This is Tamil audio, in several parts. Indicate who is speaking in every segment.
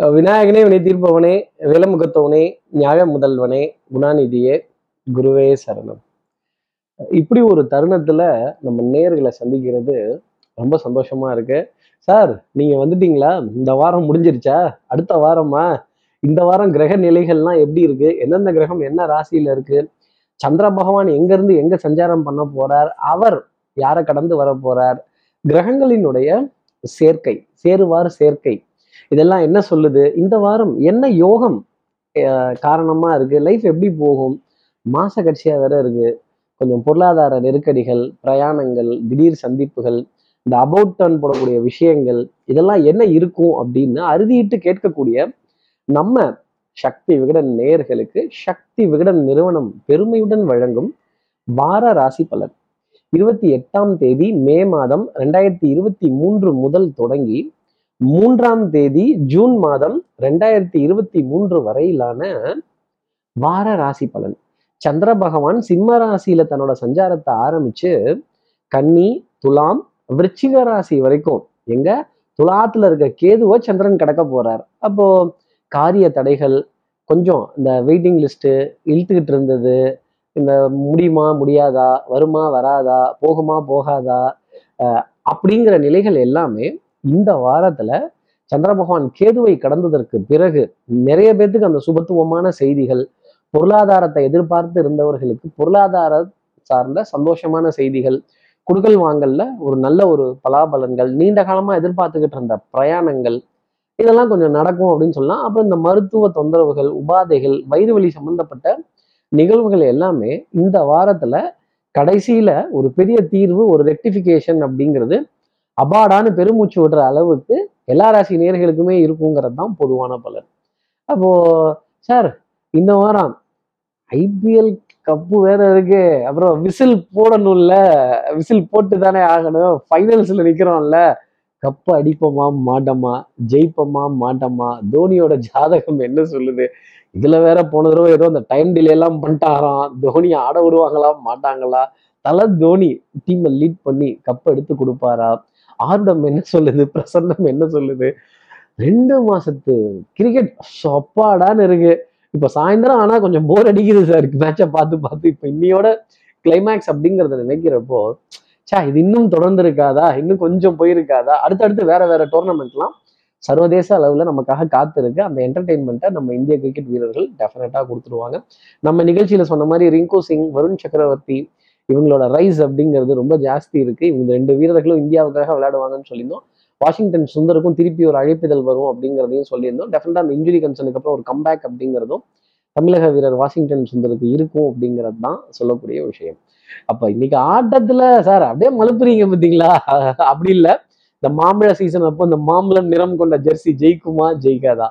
Speaker 1: விநாயகனே வினை தீர்ப்பவனே விலமுகத்தவனே நியாய முதல்வனே குணாநிதியே குருவே சரணம். இப்படி ஒரு தருணத்துல நம்ம நேர்களை சந்திக்கிறது ரொம்ப சந்தோஷமா இருக்கு. சார் நீங்க வந்துட்டீங்களா? இந்த வாரம் முடிஞ்சிருச்சா? அடுத்த வாரமா? இந்த வாரம் கிரக நிலைகள்லாம் எப்படி இருக்கு? எந்தெந்த கிரகம் என்ன ராசியில இருக்கு? சந்திர பகவான் எங்க இருந்து எங்க சஞ்சாரம் பண்ண போறார்? அவர் யாரை கடந்து வர போறார்? கிரகங்களினுடைய சேர்க்கை சேருவார் சேர்க்கை. இதெல்லாம் என்ன சொல்லுது? இந்த வாரம் என்ன யோகம் காரணமா இருக்கு? லைஃப் எப்படி போகும்? மாச கட்சியா வேற இருக்கு. கொஞ்சம் பொருளாதார நெருக்கடிகள் பிரயாணங்கள் திடீர் சந்திப்புகள் இந்த அபவுட் டர்ன் போடக்கூடிய விஷயங்கள் இதெல்லாம் என்ன இருக்கும் அப்படின்னு அறுதியிட்டு கேட்கக்கூடிய நம்ம சக்தி விகடன் நேயர்களுக்கு சக்தி விகடன் நிறுவனம் பெருமையுடன் வழங்கும் வார ராசி பலன். இருபத்தி எட்டாம் தேதி மே மாதம் ரெண்டாயிரத்தி இருபத்தி மூன்று முதல் தொடங்கி மூன்றாம் தேதி ஜூன் மாதம் ரெண்டாயிரத்தி இருபத்தி மூன்று வரையிலான வார ராசி பலன். சந்திர பகவான் சிம்ம ராசியில தன்னோட சஞ்சாரத்தை ஆரம்பிச்சு கன்னி துலாம் விருச்சிக ராசி வரைக்கும் எங்க துலாத்துல இருக்க கேதுவோ சந்திரன் கடக்க போறார். அப்போ காரிய தடைகள் கொஞ்சம் இந்த வெயிட்டிங் லிஸ்ட்டு இழுத்துக்கிட்டு இருந்தது. இந்த முடியுமா முடியாதா வருமா வராதா போகுமா போகாதா அப்படிங்கிற நிலைகள் எல்லாமே இந்த வாரத்துல சந்திர பகவான் கேதுவை கடந்ததற்கு பிறகு நிறைய பேர்த்துக்கு அந்த சுபத்துவமான செய்திகள் பொருளாதாரத்தை எதிர்பார்த்து இருந்தவர்களுக்கு பொருளாதார சார்ந்த சந்தோஷமான செய்திகள் குடுக்கல் வாங்கல்ல ஒரு நல்ல ஒரு பலாபலன்கள் நீண்ட காலமா எதிர்பார்த்துக்கிட்டு இருந்த பிரயாணங்கள் இதெல்லாம் கொஞ்சம் நடக்கும் அப்படின்னு சொல்லலாம். அப்புறம் இந்த மருத்துவ தொந்தரவுகள் உபாதைகள் வயிறு வலி சம்பந்தப்பட்ட நிகழ்வுகள் எல்லாமே இந்த வாரத்துல கடைசியில ஒரு பெரிய தீர்வு ஒரு ரெக்டிஃபிகேஷன் அப்படிங்கிறது அபாடான்னு பெருமூச்சு விடுற அளவுக்கு எல்லா ராசி நேர்களுக்குமே இருக்குங்கிறது தான் பொதுவான பலன். அப்போ சார் இந்த வாரம் ஐபிஎல் கப்பு வேற இருக்கு. அப்புறம் விசில் போடணும்ல. விசில் போட்டு தானே ஆகணும் ஃபைனல்ஸ்ல நிக்கிறோம்ல. கப்பு அடிப்போமா மாட்டோமா? ஜெயிப்போமா மாட்டோமா? தோனியோட ஜாதகம் என்ன சொல்லுது? இதுல வேற போன தடவை ஏதோ அந்த டைம் டிலே எல்லாம் பண்ணிட்டாராம். தோனி ஆட விடுவாங்களா மாட்டாங்களா? தலை தோனி டீமை லீட் பண்ணி கப் எடுத்து கொடுப்பாரா? ஆர்டம் என்ன சொல்லுது? பிரசன்னம் என்ன சொல்லுது? ரெண்டு மாசத்து கிரிக்கெட் சொப்பாடான்னு இருக்கு. இப்ப சாயந்தரம் ஆனா கொஞ்சம் போர் அடிக்குது சார் மேட்சை பார்த்து பார்த்து இப்ப இன்னையோட கிளைமேக்ஸ் அப்படிங்கறத நினைக்கிறப்போ சா இது இன்னும் தொடர்ந்து இருக்காதா? இன்னும் கொஞ்சம் போயிருக்காதா? அடுத்தடுத்து வேற வேற டோர்னமெண்ட்லாம் சர்வதேச அளவுல நமக்காக காத்திருக்கு. அந்த என்டர்டெயின்மெண்ட்டை நம்ம இந்திய கிரிக்கெட் வீரர்கள் டெஃபினட்டாக கொடுத்துருவாங்க. நம்ம நிகழ்ச்சியில சொன்ன மாதிரி ரிங்கு சிங் வருண் சக்கரவர்த்தி இவங்களோட ரைஸ் அப்படிங்கிறது ரொம்ப ஜாஸ்தி இருக்கு. இவங்க ரெண்டு வீரர்களும் இந்தியாவுக்காக விளையாடுவாங்கன்னு சொல்லியிருந்தோம். வாஷிங்டன் சுந்தருக்கும் திருப்பி ஒரு அழைப்பிதழ் வரும் அப்படிங்கிறதையும் சொல்லியிருந்தோம். டெஃபினட்டா அந்த இன்ஜுரி கன்சர்னுக்கு அப்புறம் ஒரு கம்பேக் அப்படிங்கிறதும் தமிழக வீரர் வாஷிங்டன் சுந்தருக்கு இருக்கும் அப்படிங்கிறது தான் சொல்லக்கூடிய விஷயம். அப்ப இன்னைக்கு ஆட்டத்துல சார் அப்படியே மலுப்புறீங்க பார்த்தீங்களா அப்படி இல்லை. இந்த மாம்பழ சீசன் அப்போ இந்த மாம்பழம் நிறம் கொண்ட ஜெர்சி ஜெயிக்குமா? ஜெயிக்காதா?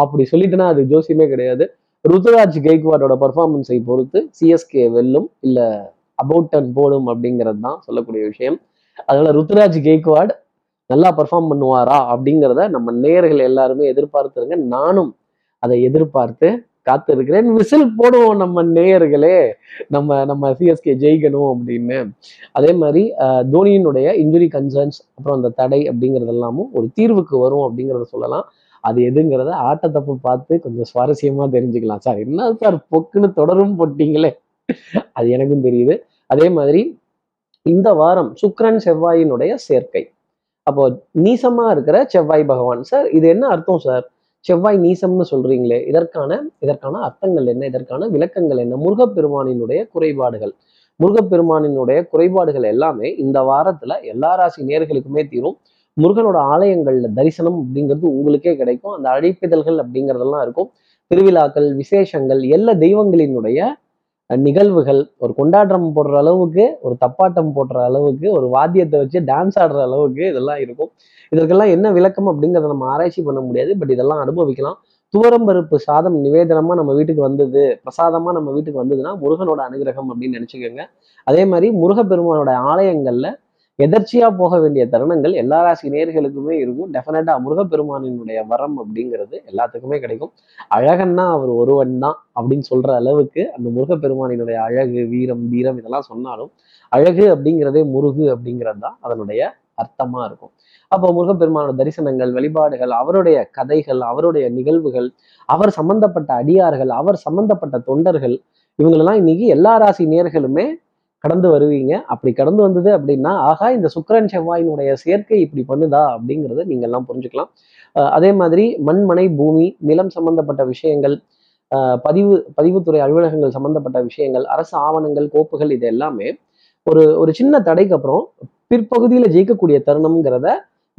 Speaker 1: அப்படி சொல்லிட்டுனா அது ஜோசியமே கிடையாது. ருத்ராஜ் கெய்க்வாடோட பர்ஃபார்மன்ஸை பொறுத்து சிஎஸ்கே வெல்லும் இல்லை அபவுட் டர்ன் போடும் அப்படிங்கிறது தான் சொல்லக்கூடிய விஷயம். அதனால ருத்ராஜ் கேக்வாட் நல்லா பர்ஃபார்ம் பண்ணுவாரா அப்படிங்கிறத நம்ம நேயர்கள் எல்லாருமே எதிர்பார்த்துருங்க நானும் அதை எதிர்பார்த்து காத்திருக்கிறேன். விசில் போடுவோம் நம்ம நேயர்களே. நம்ம நம்ம சிஎஸ்கே ஜெயிக்கணும் அப்படின்னு. அதே மாதிரி தோனியினுடைய இன்ஜுரி கன்சர்ன்ஸ் அப்புறம் அந்த தடை அப்படிங்கிறது எல்லாமும் ஒரு தீர்வுக்கு வரும் அப்படிங்கிறத சொல்லலாம். அது எதுங்கிறத ஆட்டத்தப்பு பார்த்து கொஞ்சம் சுவாரஸ்யமா தெரிஞ்சுக்கலாம். சார் என்ன சார் பொக்குன்னு தொடரும் போட்டீங்களே. அது எனக்கும் தெரியுது. அதே மாதிரி இந்த வாரம் சுக்ரன் செவ்வாயினுடைய சேர்க்கை. அப்போ நீசமா இருக்கிற செவ்வாய் பகவான். சார் இது என்ன அர்த்தம் சார் செவ்வாய் நீசம்னு சொல்றீங்களே இதற்கான இதற்கான அர்த்தங்கள் என்ன? இதற்கான விளக்கங்கள் என்ன? முருகப்பெருமானினுடைய குறைபாடுகள். முருகப்பெருமானினுடைய குறைபாடுகள் எல்லாமே இந்த வாரத்துல எல்லா ராசி நேர்களுக்குமே தீரும். முருகனோட ஆலயங்கள்ல தரிசனம் அப்படிங்கிறது உங்களுக்கே கிடைக்கும். அந்த அழைப்பிதழ்கள் அப்படிங்கிறதெல்லாம் இருக்கும். திருவிழாக்கள் விசேஷங்கள் எல்லா தெய்வங்களினுடைய நிகழ்வுகள் ஒரு கொண்டாட்டம் போடுற அளவுக்கு ஒரு தப்பாட்டம் போடுற அளவுக்கு ஒரு வாத்தியத்தை வச்சு டான்ஸ் ஆடுற அளவுக்கு இதெல்லாம் இருக்கும். இதற்கெல்லாம் என்ன விளக்கம் அப்படிங்கிறத நம்ம ஆராய்ச்சி பண்ண முடியாது. பட் இதெல்லாம் அனுபவிக்கலாம். துவரம்பருப்பு சாதம் நிவேதனமா நம்ம வீட்டுக்கு வந்தது பிரசாதமா நம்ம வீட்டுக்கு வந்ததுன்னா முருகனோட அனுகிரகம் அப்படின்னு நினைச்சுக்கோங்க. அதே மாதிரி முருகப்பெருமானோட ஆலயங்கள்ல எதர்ச்சியா போக வேண்டிய தருணங்கள் எல்லா ராசி நேர்களுக்குமே இருக்கும். டெஃபினட்டா முருகப்பெருமானினுடைய வரம் அப்படிங்கிறது எல்லாத்துக்குமே கிடைக்கும். அழகன்னா அவர் ஒருவன் தான் அப்படின்னு சொல்ற அளவுக்கு அந்த முருகப்பெருமானினுடைய அழகு வீரம் வீரம் இதெல்லாம் சொன்னாலும் அழகு அப்படிங்கிறதே முருகு அப்படிங்கிறது தான் அதனுடைய அர்த்தமா இருக்கும். அப்போ முருகப்பெருமானோட தரிசனங்கள் வழிபாடுகள் அவருடைய கதைகள் அவருடைய நிகழ்வுகள் அவர் சம்பந்தப்பட்ட அடியார்கள் அவர் சம்பந்தப்பட்ட தொண்டர்கள் இவங்களெல்லாம் இன்னைக்கு எல்லா ராசி நேர்களுமே கடந்து வருவீங்க. அப்படி கடந்து வந்தது அப்படின்னா ஆகா இந்த சுக்கரன் செவ்வாயினுடைய சேர்க்கை இப்படி பண்ணுதா? அப்படிங்கிறத நீங்க எல்லாம் புரிஞ்சுக்கலாம். அஹ் அதே மாதிரி மண்மனை பூமி நிலம் சம்பந்தப்பட்ட விஷயங்கள் பதிவு பதிவுத்துறை அலுவலகங்கள் சம்பந்தப்பட்ட விஷயங்கள் அரசு ஆவணங்கள் கோப்புகள் இது எல்லாமே ஒரு ஒரு சின்ன தடைக்கு அப்புறம் பிற்பகுதியில் ஜெயிக்கக்கூடிய தருணம்ங்கிறத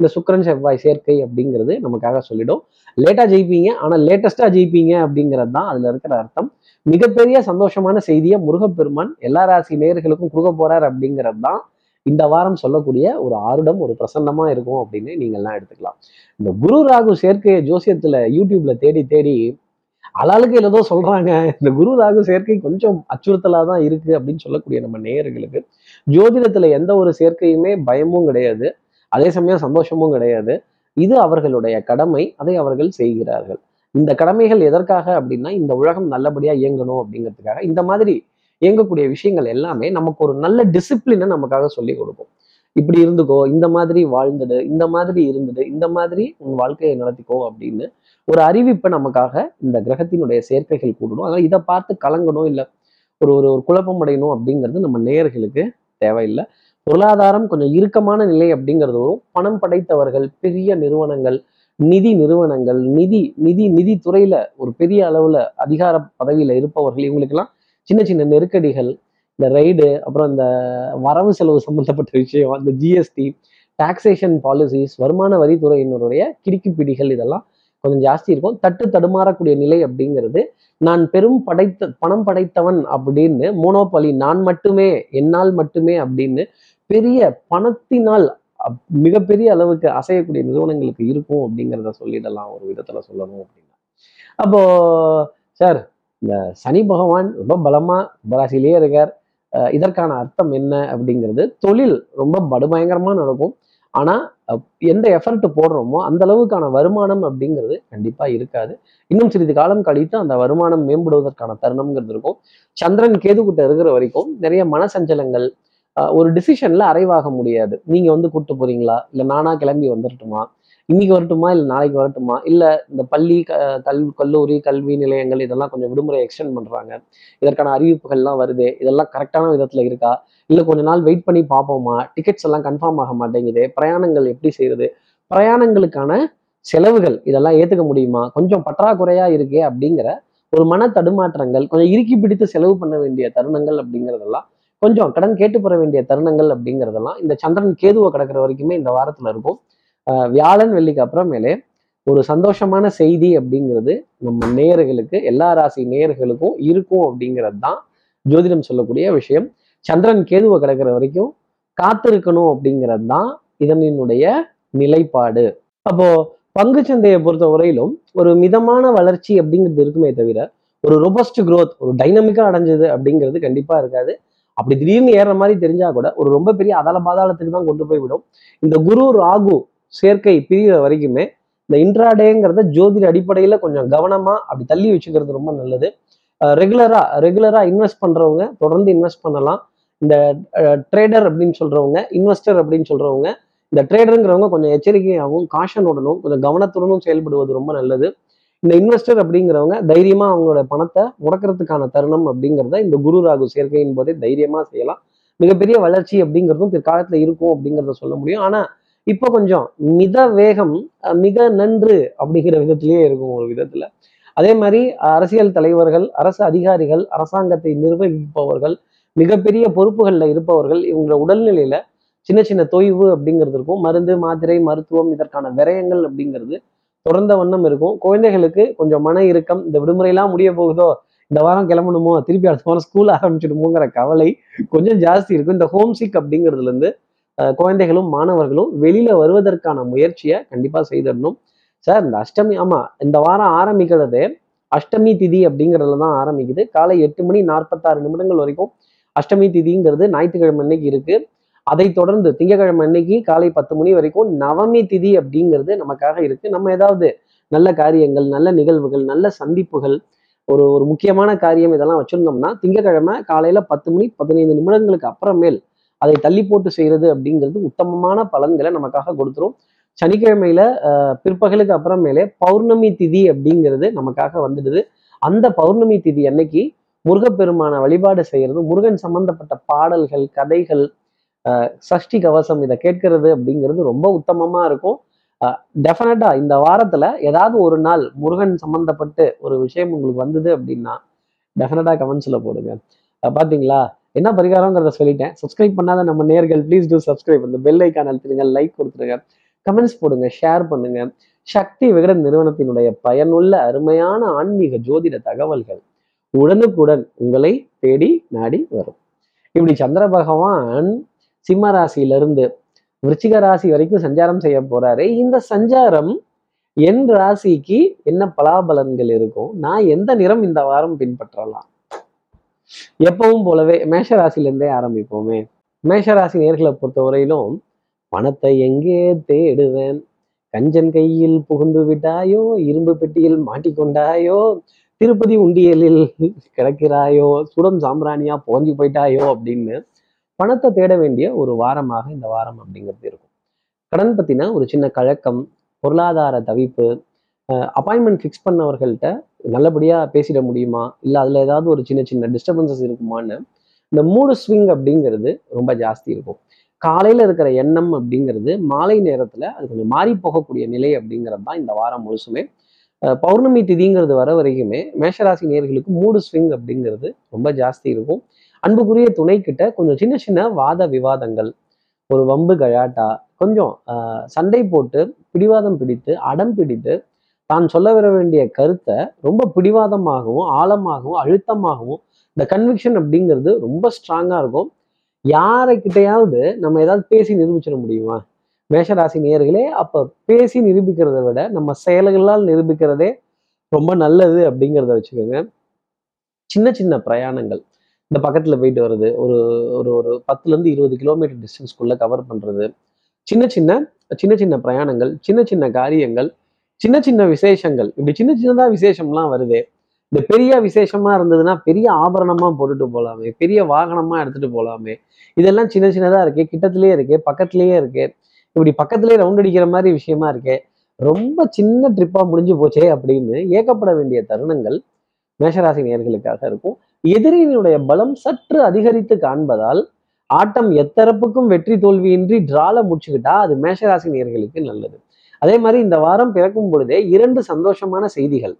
Speaker 1: இந்த சுக்கரன் செவ்வாய் சேர்க்கை அப்படிங்கிறது நமக்காக சொல்லிடும். லேட்டாக ஜெயிப்பீங்க ஆனால் லேட்டஸ்ட்டாக ஜெயிப்பீங்க அப்படிங்கிறது தான் அதில் இருக்கிற அர்த்தம். மிகப்பெரிய சந்தோஷமான செய்தியை முருகப்பெருமான் எல்லா ராசி நேயர்களுக்கும் கொடுக்க போறார் அப்படிங்கிறது தான் இந்த வாரம் சொல்லக்கூடிய ஒரு ஆருடம் ஒரு பிரசன்னமா இருக்கும் அப்படின்னு நீங்கள்லாம் எடுத்துக்கலாம். இந்த குரு ராகு சேர்க்கையை ஜோசியத்துல யூடியூப்ல தேடி தேடி அலாளுக்கு ஏதோ சொல்றாங்க. இந்த குரு ராகு சேர்க்கை கொஞ்சம் அச்சுறுத்தலா தான் இருக்கு அப்படின்னு சொல்லக்கூடிய நம்ம நேயர்களுக்கு ஜோதிடத்துல எந்த ஒரு சேர்க்கையுமே பயமும் கிடையாது. அதே சமயம் சந்தோஷமும் கிடையாது. இது அவர்களுடைய கடமை அதை அவர்கள் செய்கிறார்கள். இந்த கடமைகள் எதற்காக அப்படின்னா இந்த உலகம் நல்லபடியா இயங்கணும் அப்படிங்கிறதுக்காக இந்த மாதிரி இயங்கக்கூடிய விஷயங்கள் எல்லாமே நமக்கு ஒரு நல்ல டிசிப்ளினை நமக்காக சொல்லி கொடுக்கும். இப்படி இருந்துக்கோ இந்த மாதிரி வாழ்ந்துடு இந்த மாதிரி இருந்துடு இந்த மாதிரி உன் வாழ்க்கையை நடத்திக்கோ அப்படின்னு ஒரு அறிவிப்பை நமக்காக இந்த கிரகத்தினுடைய சேர்க்கைகள் கூடணும். அதனால் இதை பார்த்து கலங்கணும் இல்லை ஒரு ஒரு ஒரு குழப்பம் அடையணும் அப்படிங்கிறது நம்ம நேயர்களுக்கு தேவையில்லை. பொருளாதாரம் கொஞ்சம் இறுக்கமான நிலை அப்படிங்கிறது வரும். பணம் படைத்தவர்கள் பெரிய நிறுவனங்கள் நிதி நிறுவனங்கள் நிதி நிதி நிதி துறையில ஒரு பெரிய அளவுல அதிகார பதவியில இருப்பவர்கள் இவங்களுக்கெல்லாம் சின்ன சின்ன நெருக்கடிகள் இந்த ரைடு அப்புறம் இந்த வரவு செலவு சம்பந்தப்பட்ட விஷயம் இந்த ஜிஎஸ்டி டாக்ஸேஷன் பாலிசிஸ் வருமான வரித்துறையினருடைய கிடுக்கி பிடிகள் இதெல்லாம் கொஞ்சம் ஜாஸ்தி இருக்கும். தட்டு தடுமாறக்கூடிய நிலை அப்படிங்கிறது நான் பெரும் படைத்த பணம் படைத்தவன் அப்படின்னு மோனோபலி நான் மட்டுமே என்னால் மட்டுமே அப்படின்னு பெரிய பணத்தினால் மிகப்பெரிய அளவுக்கு அசையக்கூடிய நிறுவனங்களுக்கு இருக்கும் அப்படிங்கிறத சொல்லிடலாம் ஒரு விதத்துல சொல்லணும் அப்படின்னா. அப்போ சார் இந்த சனி பகவான் ரொம்ப பலமா கும்பராசிலேயே இருக்கார். அஹ் இதற்கான அர்த்தம் என்ன அப்படிங்கிறது தொழில் ரொம்ப படுபயங்கரமா நடக்கும். ஆனா எந்த எஃபர்ட் போடுறோமோ அந்த அளவுக்கான வருமானம் அப்படிங்கிறது கண்டிப்பா இருக்காது. இன்னும் சிறிது காலம் கழித்து அந்த வருமானம் மேம்படுவதற்கான தருணம்ங்கிறது இருக்கும். சந்திரன் கேது இருக்கிற வரைக்கும் நிறைய மனசஞ்சலங்கள் ஒரு டிசிஷன்ல அரைவாக முடியாது. நீங்க வந்து கூட்டு போறீங்களா? இல்ல நானா கிளம்பி வந்துடட்டுமா இன்னைக்கு வரட்டுமா? இல்ல நாளைக்கு வரட்டுமா? இல்ல இந்த பள்ளி க- கல் கல்லூரி கல்வி நிலையங்கள் இதெல்லாம் கொஞ்சம் விடுமுறை எக்ஸ்டெண்ட் பண்றாங்க. இதற்கான அறிவிப்புகள்லாம் வருது? இதெல்லாம் கரெக்டான விதத்துல இருக்கா? இல்ல கொஞ்ச நாள் வெயிட் பண்ணி பார்ப்போமா? டிக்கெட்ஸ் எல்லாம் கன்ஃபார்ம் ஆக மாட்டேங்குது? பிரயாணங்கள் எப்படி செய்யுது பிரயாணங்களுக்கான செலவுகள் இதெல்லாம் ஏத்துக்க முடியுமா? கொஞ்சம் பற்றாக்குறையா இருக்கே அப்படிங்கிற ஒரு மன தடுமாற்றங்கள் கொஞ்சம் இறுக்கி பிடித்து செலவு பண்ண வேண்டிய தருணங்கள் அப்படிங்கிறதெல்லாம் கொஞ்சம் கடன் கேட்டு பெற வேண்டிய தருணங்கள் அப்படிங்கிறதெல்லாம் இந்த சந்திரன் கேதுவை கிடக்கிற வரைக்குமே இந்த வாரத்தில் இருக்கும். வியாழன் வெள்ளிக்கு அப்புறமேலே ஒரு சந்தோஷமான செய்தி அப்படிங்கிறது நம்ம நேயர்களுக்கு எல்லா ராசி நேயர்களுக்கும் இருக்கும் அப்படிங்கிறது தான் ஜோதிடம் சொல்லக்கூடிய விஷயம். சந்திரன் கேதுவை கிடக்கிற வரைக்கும் காத்திருக்கணும் அப்படிங்கிறது தான் இதனினுடைய நிலைப்பாடு. அப்போ பங்கு சந்தையை பொறுத்த வரையிலும் ஒரு மிதமான வளர்ச்சி அப்படிங்கிறது இருக்குமே தவிர ஒரு ரொபஸ்ட் குரோத் ஒரு டைனமிக்கா அடைஞ்சது அப்படிங்கிறது கண்டிப்பா இருக்காது. அப்படி திடீர்னு ஏறுற மாதிரி தெரிஞ்சா கூட ஒரு ரொம்ப பெரிய அதள பாதாளத்துக்கு தான் கொண்டு போய் விடும். இந்த குரு ராகு சேர்க்கை பிரிகிற வரைக்குமே இந்த இன்ட்ராடேங்கிறத ஜோதிட அடிப்படையில கொஞ்சம் கவனமா அப்படி தள்ளி வச்சுக்கிறது ரொம்ப நல்லது. ரெகுலரா ரெகுலரா இன்வெஸ்ட் பண்றவங்க தொடர்ந்து இன்வெஸ்ட் பண்ணலாம். இந்த ட்ரேடர் அப்படின்னு சொல்றவங்க இன்வெஸ்டர் அப்படின்னு சொல்றவங்க இந்த ட்ரேடருங்கிறவங்க கொஞ்சம் எச்சரிக்கையாகவும் காஷனுடனும் கொஞ்சம் கவனத்துடனும் செயல்படுவது ரொம்ப நல்லது. இந்த இன்வெஸ்டர் அப்படிங்கிறவங்க தைரியமா அவங்களோட பணத்தை முடக்கிறதுக்கான தருணம் அப்படிங்கிறத இந்த குரு ராகு சேர்க்கையின் போதே தைரியமா செய்யலாம். மிகப்பெரிய வளர்ச்சி அப்படிங்கிறதும் பிற்காலத்துல இருக்கும் அப்படிங்கிறத சொல்ல முடியும். ஆனா இப்போ கொஞ்சம் மித வேகம் மிக நன்று அப்படிங்கிற விதத்திலேயே இருக்கும் ஒரு விதத்துல. அதே மாதிரி அரசியல் தலைவர்கள் அரசு அதிகாரிகள் அரசாங்கத்தை நிர்வகிப்பவர்கள் மிகப்பெரிய பொறுப்புகளில் இருப்பவர்கள் இவங்களோட உடல்நிலையில சின்ன சின்ன தொய்வு அப்படிங்கிறது இருக்கும். மருந்து மாத்திரை மருத்துவம் இதற்கான விரயங்கள் அப்படிங்கிறது தொடர்ந்த வண்ணம் இருக்கும். குழந்தைகளுக்கு கொஞ்சம் மன இறுக்கம் இந்த விடுமுறையெல்லாம் முடிய போகுதோ இந்த வாரம் கிளம்பணுமோ திருப்பி அடுத்த வாரம் ஸ்கூல் ஆரம்பிச்சிடுமோங்கிற கவலை கொஞ்சம் ஜாஸ்தி இருக்கும். இந்த ஹோம் சிக் அப்படிங்கிறதுல இருந்து குழந்தைகளும் மாணவர்களும் வெளியில வருவதற்கான முயற்சியை கண்டிப்பா செய்திடணும். சார் இந்த அஷ்டமி ஆமா இந்த வாரம் ஆரம்பிக்கிறது அஷ்டமி திதி அப்படிங்கிறதுல தான் ஆரம்பிக்குது. காலை எட்டு மணி நாற்பத்தாறு நிமிடங்கள் வரைக்கும் அஷ்டமி திதிங்கிறது ஞாயிற்றுக்கிழமை அன்னைக்கு இருக்கு. அதை தொடர்ந்து திங்கக்கிழமை அன்னைக்கு காலை பத்து மணி வரைக்கும் நவமி திதி அப்படிங்கிறது நமக்காக இருக்கு. நம்ம ஏதாவது நல்ல காரியங்கள் நல்ல நிகழ்வுகள் நல்ல சந்திப்புகள் ஒரு ஒரு முக்கியமான காரியம் இதெல்லாம் வச்சிருந்தோம்னா திங்கக்கிழமை காலையில பத்து மணி பதினைந்து நிமிடங்களுக்கு அப்புறமேல் அதை தள்ளி போட்டு செய்யறது அப்படிங்கிறது உத்தமமான பலன்களை நமக்காக கொடுத்துரும். சனிக்கிழமையில பிற்பகலுக்கு அப்புறமேலே பௌர்ணமி திதி அப்படிங்கிறது நமக்காக வந்துடுது. அந்த பௌர்ணமி திதி அன்னைக்கு முருகப்பெருமான வழிபாடு செய்யறது முருகன் சம்பந்தப்பட்ட பாடல்கள் கதைகள் சஷ்டி கவசம் இதை கேட்கறது அப்படிங்கிறது ரொம்ப உத்தமமா இருக்கும். டெஃபினட்டா இந்த வாரத்துல ஏதாவது ஒரு நாள் முருகன் சம்பந்தப்பட்டு ஒரு விஷயம் உங்களுக்கு வந்தது அப்படின்னா டெஃபினட்டா கமெண்ட்ஸ்ல போடுங்க. பாத்தீங்களா? என்ன பரிகாரங்கிறத சொல்லிட்டேன். சப்ஸ்கிரைப் பண்ணாத நம்ம நேர்கள் ப்ளீஸ் டூ சப்ஸ்கிரைப் இந்த பெல் ஐக்கான் அழுத்துருங்க லைக் கொடுத்துருங்க கமெண்ட்ஸ் போடுங்க ஷேர் பண்ணுங்க. சக்தி விகடன் நிறுவனத்தினுடைய பயனுள்ள அருமையான ஆன்மீக ஜோதிட தகவல்கள் உடனுக்குடன் உங்களை தேடி நாடி வரும். இப்படி சந்திர பகவான் சிம்ம ராசியிலிருந்து விருச்சிக ராசி வரைக்கும் சஞ்சாரம் செய்ய போறாரு. இந்த சஞ்சாரம் என் ராசிக்கு என்ன பலாபலன்கள் இருக்கும்? நான் எந்த நிறம் இந்த வாரம் பின்பற்றலாம்? எப்பவும் போலவே மேஷ ராசியிலிருந்தே ஆரம்பிப்போமே. மேஷ ராசி நேர்களை பொறுத்தவரையிலும் பணத்தை எங்கே தேடுவேன்? கஞ்சன் கையில் புகுந்து விட்டாயோ? இரும்பு பெட்டியில் மாட்டிக்கொண்டாயோ? திருப்பதி உண்டியலில் கிடக்கிறாயோ? சுடம் சாம்பிராணியா புகஞ்சு போயிட்டாயோ? அப்படின்னு பணத்தை தேட வேண்டிய ஒரு வாரமாக இந்த வாரம் அப்படிங்கிறது இருக்கும். கடன் பத்தின ஒரு சின்ன கழக்கம் பொருளாதார தவிப்பு அப்பாயின்மெண்ட் ஃபிக்ஸ் பண்ணவர்கள்ட்ட நல்லபடியா பேசிட முடியுமா? இல்லை அதில் ஏதாவது ஒரு சின்ன சின்ன டிஸ்டர்பன்சஸ் இருக்குமான்னு இந்த மூடு ஸ்விங் அப்படிங்கிறது ரொம்ப ஜாஸ்தி இருக்கும். காலையில் இருக்கிற எண்ணம் அப்படிங்கிறது மாலை நேரத்தில் அது கொஞ்சம் மாறி போகக்கூடிய நிலை அப்படிங்கிறது தான் இந்த வாரம் முழுசுமே. பௌர்ணமி திதிங்கிறது வர வரைக்குமே மேஷராசி நேர்களுக்கு மூடு ஸ்விங் அப்படிங்கிறது ரொம்ப ஜாஸ்தி இருக்கும். அன்புக்குரிய துணை கிட்ட கொஞ்சம் சின்ன சின்ன வாத விவாதங்கள். ஒரு வம்பு கழாட்டா கொஞ்சம் ஆஹ், சண்டை போட்டு பிடிவாதம் பிடித்து அடம் பிடித்து தான் சொல்ல வர வேண்டிய கருத்தை ரொம்ப பிடிவாதமாகவும் ஆழமாகவும் அழுத்தமாகவும் இந்த கன்விக்ஷன் அப்படிங்கிறது ரொம்ப ஸ்ட்ராங்காக இருக்கும். யாரைக்கிட்டையாவது நம்ம ஏதாவது பேசி நிரூபிச்சிட முடியுமா? மேஷராசி நேர்களே அப்போ பேசி நிரூபிக்கிறத விட நம்ம செயல்களால் நிரூபிக்கிறதே ரொம்ப நல்லது அப்படிங்கிறத வச்சுக்கோங்க. சின்ன சின்ன பிரயாணங்கள். இந்த பக்கத்தில் போயிட்டு வருது ஒரு ஒரு ஒரு பத்துல இருந்து இருபது கிலோமீட்டர் டிஸ்டன்ஸ்குள்ளே கவர் பண்றது. சின்ன சின்ன சின்ன சின்ன பிரயாணங்கள் சின்ன சின்ன காரியங்கள் சின்ன சின்ன விசேஷங்கள். இப்படி சின்ன சின்னதா விசேஷம்லாம் வருதே. இந்த பெரிய விசேஷமா இருந்ததுன்னா பெரிய ஆபரணமா போட்டுட்டு போகலாமே பெரிய வாகனமா எடுத்துட்டு போகலாமே இதெல்லாம் சின்ன சின்னதா இருக்கே. கிட்டத்திலேயே இருக்கே. பக்கத்திலேயே இருக்கே. இப்படி பக்கத்திலேயே ரவுண்ட் அடிக்கிற மாதிரி விஷயமா இருக்கே. ரொம்ப சின்ன ட்ரிப்பா முடிஞ்சு போச்சே அப்படின்னு ஏக்கப்பட வேண்டிய தருணங்கள் மேஷராசி நேர்களுக்காக இருக்கும். எதிரியினுடைய பலம் சற்று அதிகரித்து காண்பதால் ஆட்டம் எத்தரப்புக்கும் வெற்றி தோல்வியின்றி டிரால முடிச்சுக்கிட்டா அது மேஷராசி நேயர்களுக்கு நல்லது. அதே மாதிரி இந்த வாரம் பிறக்கும் பொழுதே இரண்டு சந்தோஷமான செய்திகள்.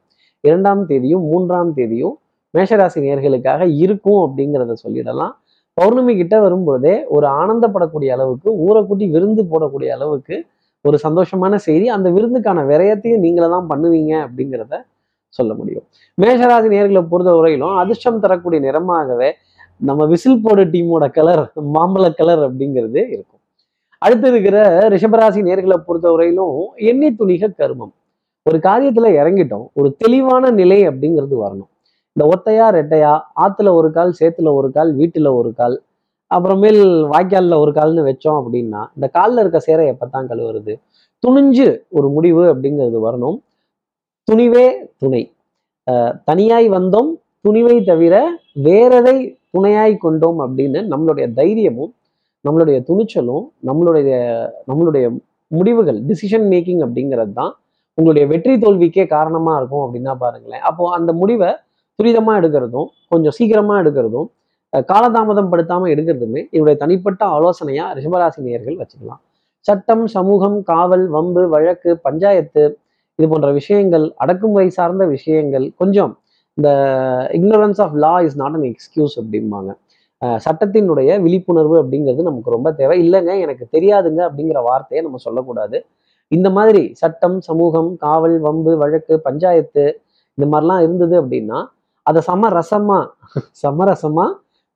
Speaker 1: இரண்டாம் தேதியும் மூன்றாம் தேதியும் மேஷராசி நேயர்களுக்காக இருக்கும் அப்படிங்கிறத சொல்லிடலாம். பௌர்ணமி கிட்ட வரும்பொழுதே ஒரு ஆனந்தப்படக்கூடிய அளவுக்கு ஊரை கூட்டி விருந்து போடக்கூடிய அளவுக்கு ஒரு சந்தோஷமான செய்தி. அந்த விருந்துக்கான விரயத்தையும் நீங்களே தான் பண்ணுவீங்க அப்படிங்கிறத சொல்ல முடியும். மேஷராசி நேர்களை பொறுத்த வரையிலும் அதிர்ஷ்டம் தரக்கூடிய நிறமாகவே நம்ம விசில் போடு டீமோட கலர் மாம்பழ கலர் அப்படிங்கிறது இருக்கும். அடுத்து இருக்கிற ரிஷபராசி நேர்களை பொறுத்த வரையிலும் எண்ணெய் துணிக கருமம். ஒரு காரியத்துல இறங்கிட்டோம் ஒரு தெளிவான நிலை அப்படிங்கிறது வரணும். இந்த ஒத்தையா ரெட்டையா ஆத்துல ஒரு கால் சேத்துல ஒரு கால் வீட்டுல ஒரு கால் அப்புறமேல் வாய்க்கால்ல ஒரு கால்னு வச்சோம் அப்படின்னா இந்த கால்ல இருக்க சேரை எப்பத்தான் கழுவுறது? துணிஞ்சு ஒரு முடிவு அப்படிங்கிறது வரணும். துணிவே துணை. தனியாய் வந்தோம் துணிவை தவிர வேறதை துணையாய் கொண்டோம் அப்படின்னு நம்மளுடைய தைரியமும் நம்மளுடைய துணிச்சலும் நம்மளுடைய நம்மளுடைய முடிவுகள் டிசிஷன் மேக்கிங் அப்படிங்கிறது தான் உங்களுடைய வெற்றி தோல்விக்கே காரணமா இருக்கும் அப்படின்னா பாருங்களேன். அப்போ அந்த முடிவை துரிதமா எடுக்கிறதும் கொஞ்சம் சீக்கிரமா எடுக்கிறதும் காலதாமதம் படுத்தாம எடுக்கிறதுமே என்னுடைய தனிப்பட்ட ஆலோசனையா ரிஷபராசி நேயர்கள் வச்சுக்கலாம். சட்டம் சமூகம் காவல் வம்பு வழக்கு பஞ்சாயத்து இது போன்ற விஷயங்கள் அடக்குமுறை சார்ந்த விஷயங்கள் கொஞ்சம் இந்த ignorance of law is not an excuse அப்படிம்பாங்க. சட்டத்தினுடைய விழிப்புணர்வு அப்படிங்கிறது நமக்கு ரொம்ப தேவை. இல்லைங்க எனக்கு தெரியாதுங்க அப்படிங்கிற வார்த்தையை நம்ம சொல்லக்கூடாது. இந்த மாதிரி சட்டம் சமூகம் காவல் வம்பு வழக்கு பஞ்சாயத்து இந்த மாதிரிலாம் இருந்தது அப்படின்னா அதை சமரசமா சமரசமா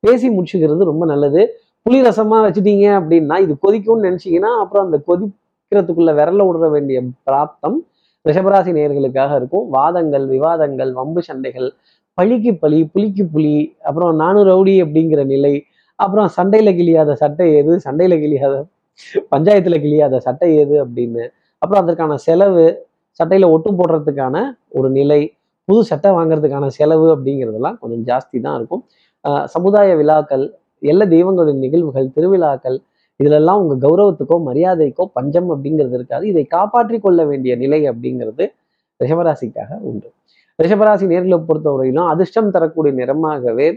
Speaker 1: பேசி முடிச்சுக்கிறது ரொம்ப நல்லது. புளி ரசமா வச்சுட்டீங்க அப்படின்னா இது கொதிக்கும்னு நினைச்சீங்கன்னா அப்புறம் அந்த கொதிக்கிறதுக்குள்ள விரல விடுற வேண்டிய பிராப்தம் ரிஷபராசி நேர்களுக்காக இருக்கும். வாதங்கள் விவாதங்கள் வம்பு சண்டைகள் பழிக்கு பழி புலிக்கு புலி அப்புறம் நானூறு ரவுடி அப்படிங்கிற நிலை அப்புறம் சண்டையில கிழியாத சட்டை ஏது சண்டையில கிழியாத பஞ்சாயத்துல கிளியாத சட்டை ஏது அப்படின்னு அப்புறம் அதற்கான செலவு சட்டையில ஒட்டு போடுறதுக்கான ஒரு நிலை புது சட்டை வாங்குறதுக்கான செலவு அப்படிங்கிறதெல்லாம் கொஞ்சம் ஜாஸ்தி தான் இருக்கும். சமுதாய விழாக்கள் எல்லா தெய்வங்களின் நிகழ்வுகள் திருவிழாக்கள் இதுலெல்லாம் உங்க கௌரவத்துக்கோ மரியாதைக்கோ பஞ்சம் அப்படிங்கிறது இருக்காது. இதை காப்பாற்றி கொள்ள வேண்டிய நிலை அப்படிங்கிறது ரிஷபராசிக்காக உண்டு. ரிஷபராசி நேர்களை பொறுத்தவரையிலும் அதிர்ஷ்டம் தரக்கூடிய நிறமாகவே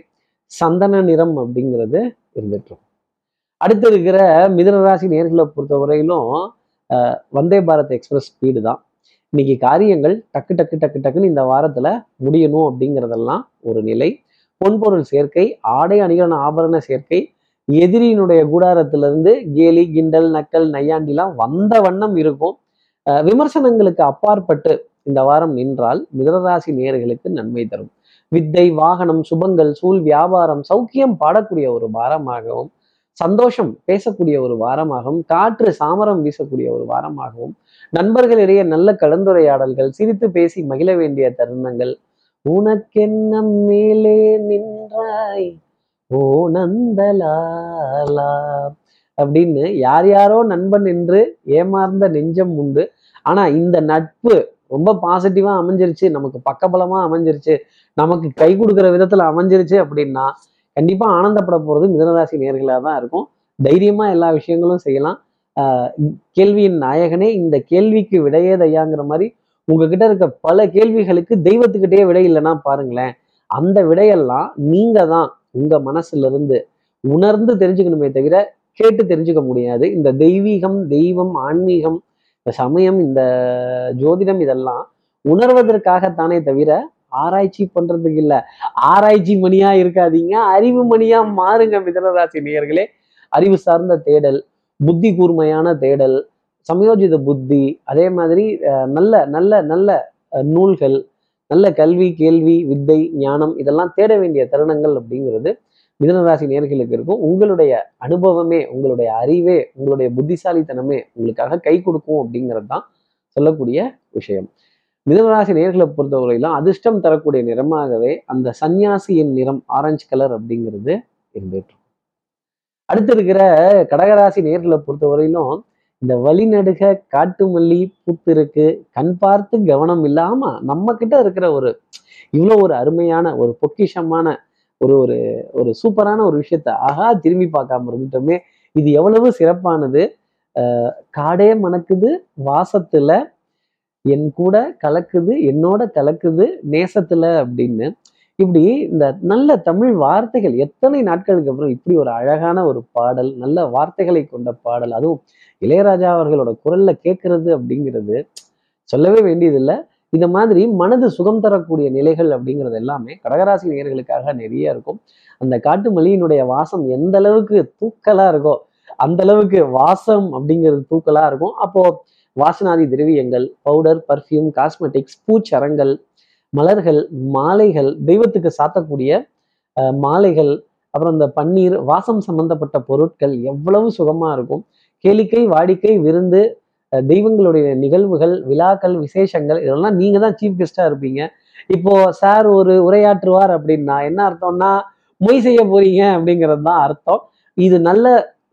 Speaker 1: சந்தன நிறம் அப்படிங்கிறது இருந்துட்டு அடுத்து இருக்கிற மிதனராசி நேர்களை பொறுத்தவரையிலும் வந்தே பாரத் எக்ஸ்பிரஸ் ஸ்பீடு தான். இன்னைக்கு காரியங்கள் டக்கு டக்கு டக்கு டக்குன்னு இந்த வாரத்துல முடியணும் அப்படிங்கிறதெல்லாம் ஒரு நிலை. பொன்பொருள் சேர்க்கை ஆடை அணிகலன ஆபரண சேர்க்கை எதிரியினுடைய கூடாரத்திலிருந்து கேலி கிண்டல் நக்கல் நையாண்டிலாம் வந்த வண்ணம் இருக்கும். விமர்சனங்களுக்கு அப்பாற்பட்டு இந்த வாரம் நின்றால் மிதனராசி நேர்களுக்கு நன்மை தரும். வித்தை வாகனம் சுபங்கள் சூழ் வியாபாரம் சௌக்கியம் பாடக்கூடிய ஒரு வாரமாகவும் சந்தோஷம் பேசக்கூடிய ஒரு வாரமாகவும் காற்று சாமரம் வீசக்கூடிய ஒரு வாரமாகவும் நண்பர்களிடையே நல்ல கலந்துரையாடல்கள் சிரித்து பேசி மகிழ வேண்டிய தருணங்கள். உனக்கென்ன மேலே நின்றாய்? ஓ நந்தலாலா அப்படின்னு யார் யாரோ நண்பன் என்று ஏமாந்த நெஞ்சம் உண்டு. ஆனா இந்த நட்பு ரொம்ப பாசிட்டிவா அமைஞ்சிருச்சு. நமக்கு பக்கபலமா அமைஞ்சிருச்சு. நமக்கு கை கொடுக்குற விதத்துல அமைஞ்சிருச்சு அப்படின்னா கண்டிப்பா ஆனந்தப்பட போறது மிதனராசி நேர்களாக தான் இருக்கும். தைரியமா எல்லா விஷயங்களும் செய்யலாம். ஆஹ் கேள்வியின் நாயகனே இந்த கேள்விக்கு விடையே தையாங்கிற மாதிரி உங்ககிட்ட இருக்க பல கேள்விகளுக்கு தெய்வத்துக்கிட்டே விடை இல்லைன்னா பாருங்களேன். அந்த விடையெல்லாம் நீங்க தான் உங்க மனசுல இருந்து உணர்ந்து தெரிஞ்சுக்கணுமே தவிர கேட்டு தெரிஞ்சுக்க முடியாது. இந்த தெய்வீகம் தெய்வம் ஆன்மீகம் இந்த சமயம் இந்த ஜோதிடம் இதெல்லாம் உணர்வதற்காகத்தானே தவிர ஆராய்ச்சி பண்றதுக்கு இல்லை. ஆராய்ச்சி மணியா இருக்காதீங்க. அறிவு மணியா மாறுங்க மிதனராசி நேயர்களே. அறிவு சார்ந்த தேடல் புத்தி கூர்மையான தேடல் சமயோஜித புத்தி அதே மாதிரி நல்ல நல்ல நல்ல நூல்கள் நல்ல கல்வி கேள்வி வித்தை ஞானம் இதெல்லாம் தேட வேண்டிய தருணங்கள் அப்படிங்கிறது மிதனராசி நேர்களுக்கு இருக்கும் உங்களுடைய அனுபவமே உங்களுடைய அறிவே உங்களுடைய புத்திசாலித்தனமே உங்களுக்காக கை கொடுக்கும் அப்படிங்கிறது தான் சொல்லக்கூடிய விஷயம் மிதனராசி நேர்களை பொறுத்தவரையிலும் அதிர்ஷ்டம் தரக்கூடிய நிறமாகவே அந்த சன்னியாசியின் நிறம் ஆரஞ்சு கலர் அப்படிங்கிறது இருந்துட்டு இருக்கும். அடுத்து இருக்கிற கடகராசி நேர்களை பொறுத்தவரையிலும் இந்த வழிநடுக காட்டுமல்லி பூத்திருக்கு. கண் பார்த்து கவனம் இல்லாம நம்ம கிட்ட இருக்கிற ஒரு இவ்வளோ ஒரு அருமையான ஒரு பொக்கிஷமான ஒரு ஒரு ஒரு சூப்பரான ஒரு விஷயத்த ஆகா திரும்பி பார்க்காம இருந்துட்டோமே. இது எவ்வளவு சிறப்பானது. காடே மணக்குது வாசத்துல என் கூட கலக்குது என்னோட கலக்குது நேசத்துல அப்படின்னு. இப்படி இந்த நல்ல தமிழ் வார்த்தைகள் எத்தனை நாட்களுக்கு அப்புறம் இப்படி ஒரு அழகான ஒரு பாடல் நல்ல வார்த்தைகளை கொண்ட பாடல் அதுவும் இளையராஜா அவர்களோட குரல்ல கேட்கறது அப்படிங்கிறது சொல்லவே வேண்டியதில்லை. இந்த மாதிரி மனது சுகம் தரக்கூடிய நிலைகள் அப்படிங்கிறது எல்லாமே கடகராசி நேர்களுக்காக நிறைய இருக்கும். அந்த காட்டு மல்லியினுடைய வாசம் எந்த அளவுக்கு தூக்கலா இருக்கோ அந்த அளவுக்கு வாசம் அப்படிங்கிறது தூக்கலா இருக்கும். அப்போ வாசனாதி திரவியங்கள் பவுடர் பர்ஃப்யூம் காஸ்மெட்டிக்ஸ் பூச்சரங்கள் மலர்கள் மாலைகள் தெய்வத்துக்கு சாத்தக்கூடிய மாலைகள் அப்புறம் இந்த பன்னீர் வாசம் சம்பந்தப்பட்ட பொருட்கள் எவ்வளவு சுகமா இருக்கும். கேளிக்கை வாடிக்கை விருந்து தெய்வங்களுடைய நிகழ்வுகள் விழாக்கள் விசேஷங்கள் இதெல்லாம் நீங்க தான் சீஃப் கெஸ்டா இருப்பீங்க. இப்போ சார் ஒரு உரையாற்றுவார் அப்படின்னா என்ன அர்த்தம்னா மொய் செய்ய போறீங்க அப்படிங்கிறது தான் அர்த்தம். இது நல்ல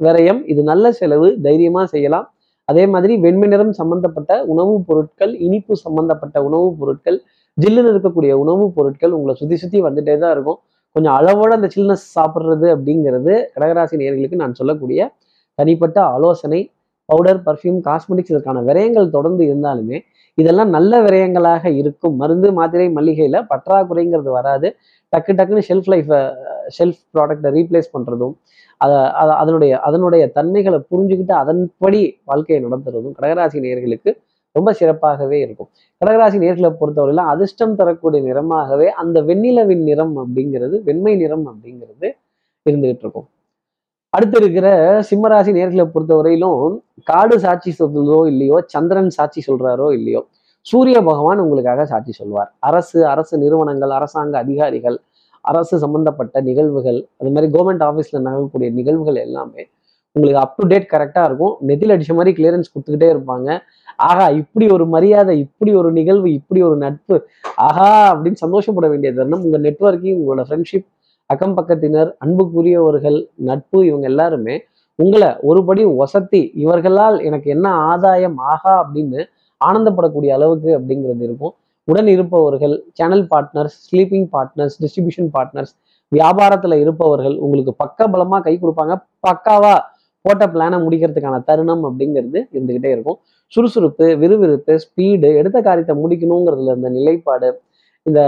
Speaker 1: விரயம் இது நல்ல செலவு தைரியமா செய்யலாம். அதே மாதிரி வெண்மை நிறம் சம்பந்தப்பட்ட உணவுப் பொருட்கள் இனிப்பு சம்பந்தப்பட்ட உணவுப் பொருட்கள் ஜில்லுன்னு இருக்கக்கூடிய உணவுப் பொருட்கள் உங்களை சுத்தி சுத்தி வந்துட்டே தான் இருக்கும். கொஞ்சம் அளவோட அந்த சில்னஸ் சாப்பிட்றது அப்படிங்கிறது கடகராசி நேர்களுக்கு நான் சொல்லக்கூடிய தனிப்பட்ட ஆலோசனை பவுடர் பர்ஃப்யூம் காஸ்மெட்டிக்ஸ் இதற்கான விரயங்கள் தொடர்ந்து இருந்தாலுமே இதெல்லாம் நல்ல விரயங்களாக இருக்கும். மருந்து மாத்திரை மல்லிகையில் பற்றாக்குறைங்கிறது வராது. டக்கு டக்குன்னு ஷெல்ஃப் லைஃப்பை ஷெல்ஃப் ப்ராடக்டை ரீப்ளேஸ் பண்ணுறதும் அதை அதனுடைய அதனுடைய தன்மைகளை புரிஞ்சுக்கிட்டு அதன்படி வாழ்க்கையை நடத்துறதும் கடகராசி நேயர்களுக்கு ரொம்ப சிறப்பாகவே இருக்கும். கடகராசி நேர்களை பொறுத்தவரையிலும் அதிர்ஷ்டம் தரக்கூடிய நிறமாகவே அந்த வெண்ணிலவின் நிறம் அப்படிங்கிறது வெண்மை நிறம் அப்படிங்கிறது இருந்துகிட்டு இருக்கும். அடுத்து இருக்கிற சிம்மராசி நேர்களை பொறுத்தவரையிலும் காடு சாட்சி சொல்றதோ இல்லையோ சந்திரன் சாட்சி சொல்றாரோ இல்லையோ சூரிய பகவான் உங்களுக்காக சாட்சி சொல்வார். அரசு அரசு நிறுவனங்கள் அரசாங்க அதிகாரிகள் அரசு சம்பந்தப்பட்ட நிகழ்வுகள் அது மாதிரி கவர்மெண்ட் ஆஃபீஸில் நடக்கக்கூடிய நிகழ்வுகள் எல்லாமே உங்களுக்கு அப் டு டேட் கரெக்டாக இருக்கும். நெத்தியில் அடிச்ச மாதிரி கிளியரன்ஸ் கொடுத்துக்கிட்டே இருப்பாங்க. ஆஹா இப்படி ஒரு மரியாதை இப்படி ஒரு நிகழ்வு இப்படி ஒரு நட்பு ஆஹா அப்படின்னு சந்தோஷப்பட வேண்டிய தருணம். உங்கள் நெட்வொர்க்கிங் உங்களோட ஃப்ரெண்ட்ஷிப் அக்கம் பக்கத்தினர் அன்புக்குரியவர்கள் நட்பு இவங்க எல்லாருமே உங்களை ஒருபடி ஒசத்தி இவர்களால் எனக்கு என்ன ஆதாயம் ஆகா அப்படின்னு ஆனந்தப்படக்கூடிய அளவுக்கு அப்படிங்கிறது இருக்கும். உடன் இருப்பவர்கள் channel partners sleeping partners distribution partners வியாபாரத்தில் இருப்பவர்கள் உங்களுக்கு பக்க பலமாக கை கொடுப்பாங்க. பக்காவா போட்ட பிளானை முடிக்கிறதுக்கான தருணம் அப்படிங்கிறது இருந்துகிட்டே இருக்கும். சுறுசுறுப்பு விறுவிறுப்பு ஸ்பீடு எடுத்த காரியத்தை முடிக்கணுங்கிறதுல இந்த நிலைப்பாடு இந்த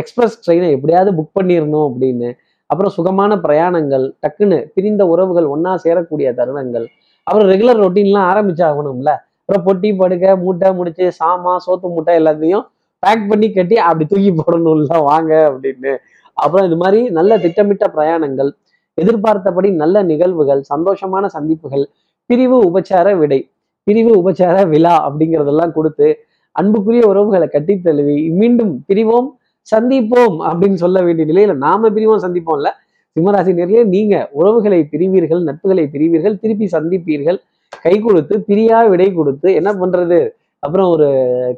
Speaker 1: எக்ஸ்பிரஸ் ட்ரெயினை எப்படியாவது புக் பண்ணிடணும் அப்படின்னு அப்புறம் சுகமான பிரயாணங்கள் டக்குன்னு பிரிந்த உறவுகள் ஒன்றா சேரக்கூடிய தருணங்கள் அப்புறம் ரெகுலர் ரொட்டீன்லாம் ஆரம்பிச்சாகணும்ல அப்புறம் பொட்டி படுக்க மூட்டை முடிச்சு சாமா சோத்து மூட்டை எல்லாத்தையும் பேக் பண்ணி கட்டி அப்படி தூக்கி போடணும்ல வாங்க அப்படின்னு. அப்புறம் இது மாதிரி நல்ல திட்டமிட்ட பிரயாணங்கள் எதிர்பார்த்தபடி நல்ல நிகழ்வுகள் சந்தோஷமான சந்திப்புகள் பிரிவு உபச்சார விடை பிரிவு உபச்சார விழா அப்படிங்கிறதெல்லாம் கொடுத்து அன்புக்குரிய உறவுகளை கட்டி தழுவி மீண்டும் பிரிவோம் சந்திப்போம் அப்படின்னு சொல்ல வேண்டிய நிலையில நாம பிரிவோம் சந்திப்போம்ல? சிம்மராசி நேரிலே நீங்க உறவுகளை பிரிவீர்கள் நட்புகளை பிரிவீர்கள் திருப்பி சந்திப்பீர்கள். கை கொடுத்து பிரியா விடை கொடுத்து என்ன பண்றது? அப்புறம் ஒரு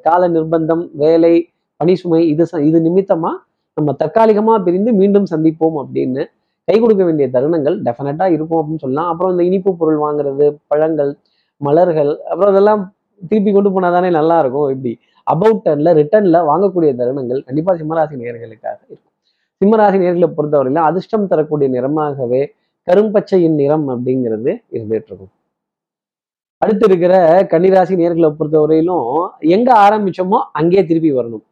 Speaker 1: கால நிர்பந்தம் வேலை பணி சுமை இது ச- இது நிமித்தமா நம்ம தற்காலிகமா பிரிந்து மீண்டும் சந்திப்போம் அப்படின்னு கை கொடுக்க வேண்டிய தருணங்கள் டெஃபினட்டாக இருக்கும் அப்படின்னு சொல்லலாம். அப்புறம் இந்த இனிப்பு பொருள் வாங்குறது பழங்கள் மலர்கள் அப்புறம் அதெல்லாம் திருப்பி கொண்டு போனா தானே நல்லா இருக்கும். இப்படி அபவுட் டர்ன்ல ரிட்டர்ன்ல வாங்கக்கூடிய தருணங்கள் கண்டிப்பா சிம்மராசி நேர்களுக்காக இருக்கும். சிம்மராசி நேர்களை பொறுத்தவரையில அதிர்ஷ்டம் தரக்கூடிய நிறமாகவே கரும்பச்சையின் நிறம் அப்படிங்கிறது இருந்துட்டு இருக்கும் அடுத்து இருக்கிற கன்னிராசி நேர்களை பொறுத்தவரையிலும் எங்க ஆரம்பிச்சோமோ அங்கேயே திருப்பி வரணும்.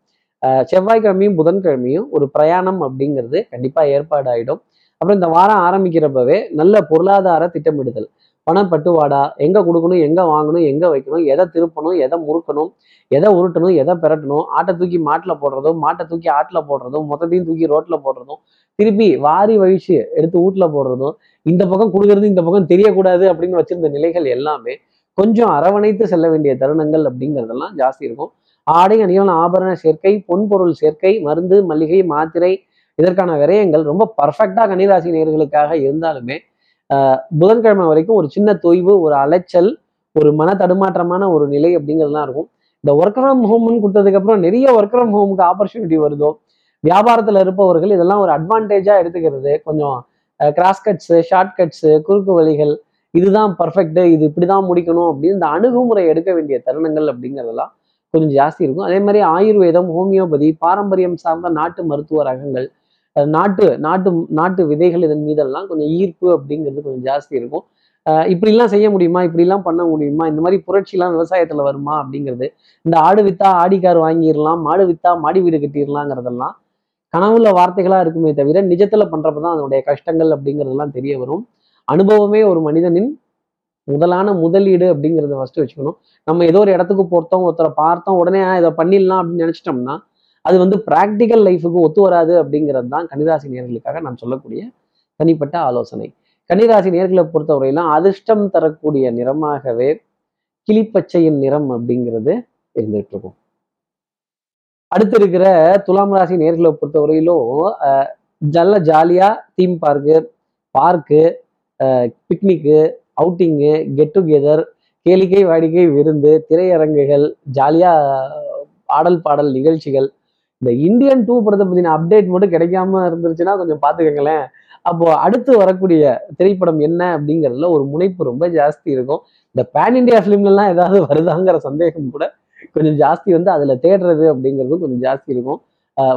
Speaker 1: செவ்வாய்க்கிழமையும் புதன்கிழமையும் ஒரு பிரயாணம் அப்படிங்கிறது கண்டிப்பா ஏற்பாடு ஆயிடும் அப்புறம் இந்த வாரம் ஆரம்பிக்கிறப்பவே நல்ல பொருளாதார திட்டமிடுதல். பணப்பட்டுவாடா எங்கே கொடுக்கணும்? எங்கே வாங்கணும்? எங்கே வைக்கணும்? எதை திருப்பணும்? எதை முறுக்கணும்? எதை உருட்டணும்? எதை பெரட்டணும்? ஆட்டை தூக்கி மாட்டில் போடுறதும் மாட்டை தூக்கி ஆட்டில் போடுறதும் மொத்தத்தையும் தூக்கி ரோட்டில் போடுறதும் திருப்பி வாரி வழிச்சு எடுத்து வீட்டில் போடுறதும் இந்த பக்கம் கொடுக்கறது இந்த பக்கம் தெரியக்கூடாது அப்படின்னு வச்சிருந்த நிலைகள் எல்லாமே கொஞ்சம் அரவணைத்து செல்ல வேண்டிய தருணங்கள் அப்படிங்கிறதெல்லாம் ஜாஸ்தி இருக்கும். ஆடை அணிகள் ஆபரண சேர்க்கை பொன்பொருள் சேர்க்கை மருந்து மல்லிகை மாத்திரை இதற்கான விரயங்கள் ரொம்ப பர்ஃபெக்டாக கன்னிராசி நேர்களுக்காக இருந்தாலுமே புதன்கிழமை வரைக்கும் ஒரு சின்ன தொய்வு ஒரு அலைச்சல் ஒரு மன தடுமாற்றமான ஒரு நிலை அப்படிங்கிறதுலாம் இருக்கும். இந்த ஒர்க் ஃப்ரம் ஹோம்னு கொடுத்ததுக்கப்புறம் நிறைய ஒர்க் ஃப்ரம் ஹோமுக்கு ஆப்பர்ச்சுனிட்டி வருதோ வியாபாரத்தில் இருப்பவர்கள் இதெல்லாம் ஒரு அட்வான்டேஜாக எடுத்துக்கிறது. கொஞ்சம் கிராஸ் கட்ஸு ஷார்ட் கட்ஸு குறுக்கு வழிகள் இதுதான் பர்ஃபெக்ட் இது இப்படி தான் முடிக்கணும் அப்படின்னு இந்த அணுகுமுறை எடுக்க வேண்டிய தருணங்கள் அப்படிங்கிறதெல்லாம் கொஞ்சம் ஜாஸ்தி இருக்கும். அதே மாதிரி ஆயுர்வேதம் ஹோமியோபதி பாரம்பரியம் சார்ந்த நாட்டு மருத்துவ ரகங்கள் நாட்டு நாட்டு நாட்டு விதைகள் இதன் மீதெல்லாம் கொஞ்சம் ஈர்ப்பு அப்படிங்கிறது கொஞ்சம் ஜாஸ்தி இருக்கும். இப்படிலாம் செய்ய முடியுமா? இப்படிலாம் பண்ண முடியுமா? இந்த மாதிரி புரட்சிலாம் விவசாயத்துல வருமா? அப்படிங்கிறது. இந்த ஆடு வித்தா ஆடிக்கார் வாங்கிடலாம் மாடு வித்தா மாடி வீடு கட்டிடலாங்கிறதெல்லாம் கனவுல வார்த்தைகளா இருக்குமே தவிர நிஜத்துல பண்றப்பதான் அதனுடைய கஷ்டங்கள் அப்படிங்கிறதெல்லாம் தெரிய வரும். அனுபவமே ஒரு மனிதனின் முதலான முதலீடு அப்படிங்கிறத ஃபர்ஸ்ட் வச்சுக்கணும். நம்ம ஏதோ ஒரு இடத்துக்கு போகிறோம் ஒருத்தரை பார்த்தோம் உடனே இதை பண்ணிடலாம் அப்படின்னு நினைச்சிட்டோம்னா அது வந்து ப்ராக்டிக்கல் லைஃபுக்கு ஒத்து வராது அப்படிங்கிறது தான் கன்னிராசி நேர்களுக்காக நான் சொல்லக்கூடிய தனிப்பட்ட ஆலோசனை. கன்னிராசி நேர்களை பொறுத்தவரையிலும் அதிர்ஷ்டம் தரக்கூடிய நிறமாகவே கிளிப்பச்சையின் நிறம் அப்படிங்கிறது இருந்துகிட்டு இருக்கும். அடுத்து இருக்கிற துலாம் ராசி நேர்களை பொறுத்தவரையிலும் நல்ல ஜாலியாக theme park park picnic outing get together கேளிக்கை வாடிக்கை விருந்து திரையரங்குகள் ஜாலியாக ஆடல் பாடல் நிகழ்ச்சிகள் இந்த இந்தியன் டூ படத்தை பத்தின அப்டேட் மட்டும் கிடைக்காம இருந்துருச்சுன்னா கொஞ்சம் பாத்துக்கங்களேன். அப்போ அடுத்து வரக்கூடிய திரைப்படம் என்ன அப்படிங்கிறதுல ஒரு முனைப்பு ரொம்ப ஜாஸ்தி இருக்கும். இந்த பேன் இண்டியா ஃபிலிம்லாம் ஏதாவது வருதாங்கிற சந்தேகம் கூட கொஞ்சம் ஜாஸ்தி வந்து அதுல தேடுறது அப்படிங்கிறதும் கொஞ்சம் ஜாஸ்தி இருக்கும்.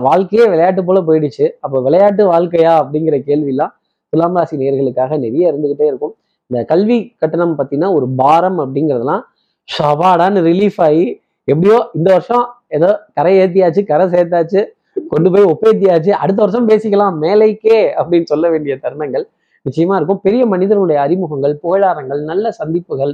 Speaker 1: வாழ்க்கையே விளையாட்டு போல போயிடுச்சு. அப்போ விளையாட்டு வாழ்க்கையா அப்படிங்கிற கேள்விலாம் துலாம் ராசி நேர்களுக்காக நிறைய இருந்துகிட்டே இருக்கும். இந்த கல்வி கட்டணம் பார்த்தீங்கன்னா ஒரு பாரம் அப்படிங்கிறதுலாம் ஷபாடான்னு ரிலீஃப் ஆகி எப்படியோ இந்த வருஷம் ஏதோ கரை ஏத்தியாச்சு கரை சேர்த்தாச்சு கொண்டு போய் ஒப்பேத்தியாச்சு அடுத்த வருஷம் பேசிக்கலாம் மேலைக்கே அப்படின்னு சொல்ல வேண்டிய தருணங்கள் நிச்சயமா இருக்கும். பெரிய மனிதர்களுடைய அறிமுகங்கள் புகழாரங்கள் நல்ல சந்திப்புகள்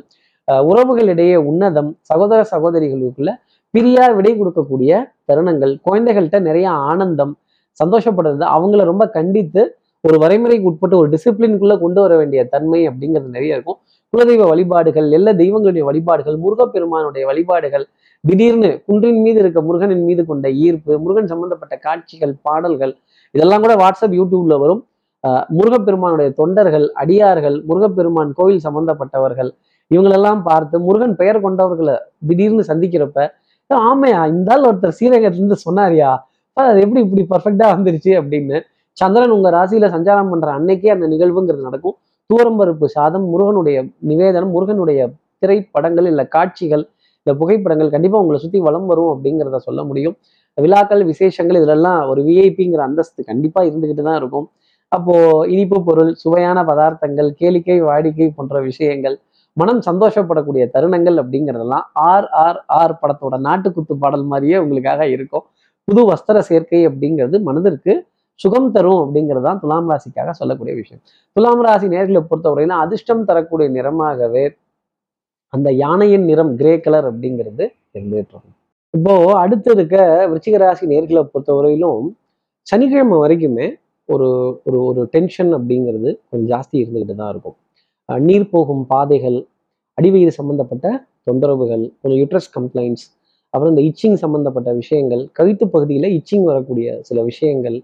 Speaker 1: உறவுகளிடையே உன்னதம் சகோதர சகோதரிகளுக்குள்ள பிரியா விடை கொடுக்கக்கூடிய தருணங்கள் குழந்தைகள்கிட்ட நிறைய ஆனந்தம் சந்தோஷப்படுறது அவங்கள ரொம்ப கண்டித்து ஒரு வரைமுறைக்கு உட்பட்டு ஒரு டிசிப்ளின்குள்ள கொண்டு வர வேண்டிய தன்மை அப்படிங்கிறது நிறைய இருக்கும். குலதெய்வ வழிபாடுகள் எல்லா தெய்வங்களுடைய வழிபாடுகள் முருகப்பெருமானுடைய வழிபாடுகள் திடீர்னு குன்றின் மீது இருக்க முருகனின் மீது கொண்ட ஈர்ப்பு முருகன் சம்பந்தப்பட்ட காட்சிகள் பாடல்கள் இதெல்லாம் கூட வாட்ஸ்அப் யூடியூப்ல வரும். முருகப்பெருமானுடைய தொண்டர்கள் அடியார்கள் முருகப்பெருமான் கோயில் சம்பந்தப்பட்டவர்கள் இவங்களெல்லாம் பார்த்து முருகன் பெயர் கொண்டவர்களை திடீர்னு சந்திக்கிறப்ப ஆமையா இந்த ஆள் ஒருத்தர் ஸ்ரீரங்கத்துல இருந்து சொன்னாரியா அது எப்படி இப்படி பர்ஃபெக்டா வந்துருச்சு? அப்படின்னு சந்திரன் உங்க ராசியில சஞ்சாரம் பண்ற அன்னைக்கே அந்த நிகழ்வுங்கிறது நடக்கும். தூரம்பருப்பு சாதம் முருகனுடைய நிவேதனம் முருகனுடைய திரைப்படங்கள் இல்ல காட்சிகள் இந்த புகைப்படங்கள் கண்டிப்பா உங்களை சுற்றி வளம் வரும் அப்படிங்கிறத சொல்ல முடியும். விழாக்கள் விசேஷங்கள் இதிலெல்லாம் ஒரு விஐபிங்கிற அந்தஸ்து கண்டிப்பா இருந்துக்கிட்டு தான் இருக்கும். அப்போ இனிப்பு பொருள் சுவையான பதார்த்தங்கள் கேளிக்கை வாடிக்கை போன்ற விஷயங்கள் மனம் சந்தோஷப்படக்கூடிய தருணங்கள் அப்படிங்கிறதெல்லாம் ஆர் ஆர் ஆர் படத்தோட நாட்டுக்குத்து பாடல் மாதிரியே உங்களுக்காக இருக்கும். புது வஸ்திர சேர்க்கை அப்படிங்கிறது மனதிற்கு சுகம் தரும் அப்படிங்கிறது தான் துலாம் ராசிக்காக சொல்லக்கூடிய விஷயம். துலாம் ராசி நேர்களை பொறுத்தவரையில அதிர்ஷ்டம் தரக்கூடிய நிறமாகவே அந்த யானையின் நிறம் கிரே கலர் அப்படிங்கிறது இருந்துட்டு இப்போ அடுத்து இருக்க விருச்சிக ராசி நேர்களை பொறுத்தவரையிலும் சனிக்கிழமை வரைக்குமே ஒரு ஒரு ஒரு டென்ஷன் அப்படிங்கிறது கொஞ்சம் ஜாஸ்தி இருந்துக்கிட்டு தான் இருக்கும். நீர் போகும் பாதைகள் அடிவயிறு சம்பந்தப்பட்ட தொந்தரவுகள் கொஞ்சம் யூட்ரஸ் கம்ப்ளைண்ட்ஸ் அப்புறம் இந்த இச்சிங் சம்பந்தப்பட்ட விஷயங்கள் கழுத்து பகுதியில் இச்சிங் வரக்கூடிய சில விஷயங்கள்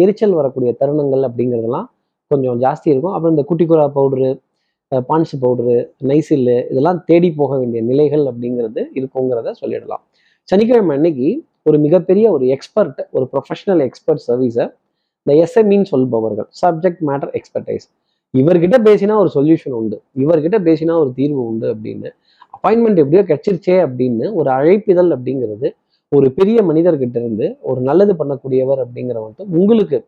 Speaker 1: எரிச்சல் வரக்கூடிய தருணங்கள் அப்படிங்கிறதெல்லாம் கொஞ்சம் ஜாஸ்தி இருக்கும். அப்புறம் இந்த குட்டிக்குரா பவுடரு பான்ஸ் பவுடரு நைசில்லு இதெல்லாம் தேடி போக வேண்டிய நிலைகள் அப்படிங்கிறது இருக்குங்கிறத சொல்லிடலாம். சனிக்கிழமை அன்னைக்கு ஒரு மிகப்பெரிய ஒரு எக்ஸ்பர்ட் ஒரு ப்ரொஃபஷனல் எக்ஸ்பர்ட் சர்வீஸை இந்த எஸ்எம்இன்னு சொல்பவர்கள் சப்ஜெக்ட் மேட்டர் எக்ஸ்பர்டைஸ் இவர்கிட்ட பேசினா ஒரு சொல்யூஷன் உண்டு. இவர்கிட்ட பேசினா ஒரு தீர்வு உண்டு அப்படின்னு. அப்பாயின்மெண்ட் எப்படியோ கிடைச்சிருச்சே அப்படின்னு ஒரு அழைப்பிதழ் அப்படிங்கிறது ஒரு பெரிய மனிதர்கிட்ட இருந்து ஒரு நல்லது பண்ணக்கூடியவர் அப்படிங்கிறவன்ட்டு உங்களுக்கு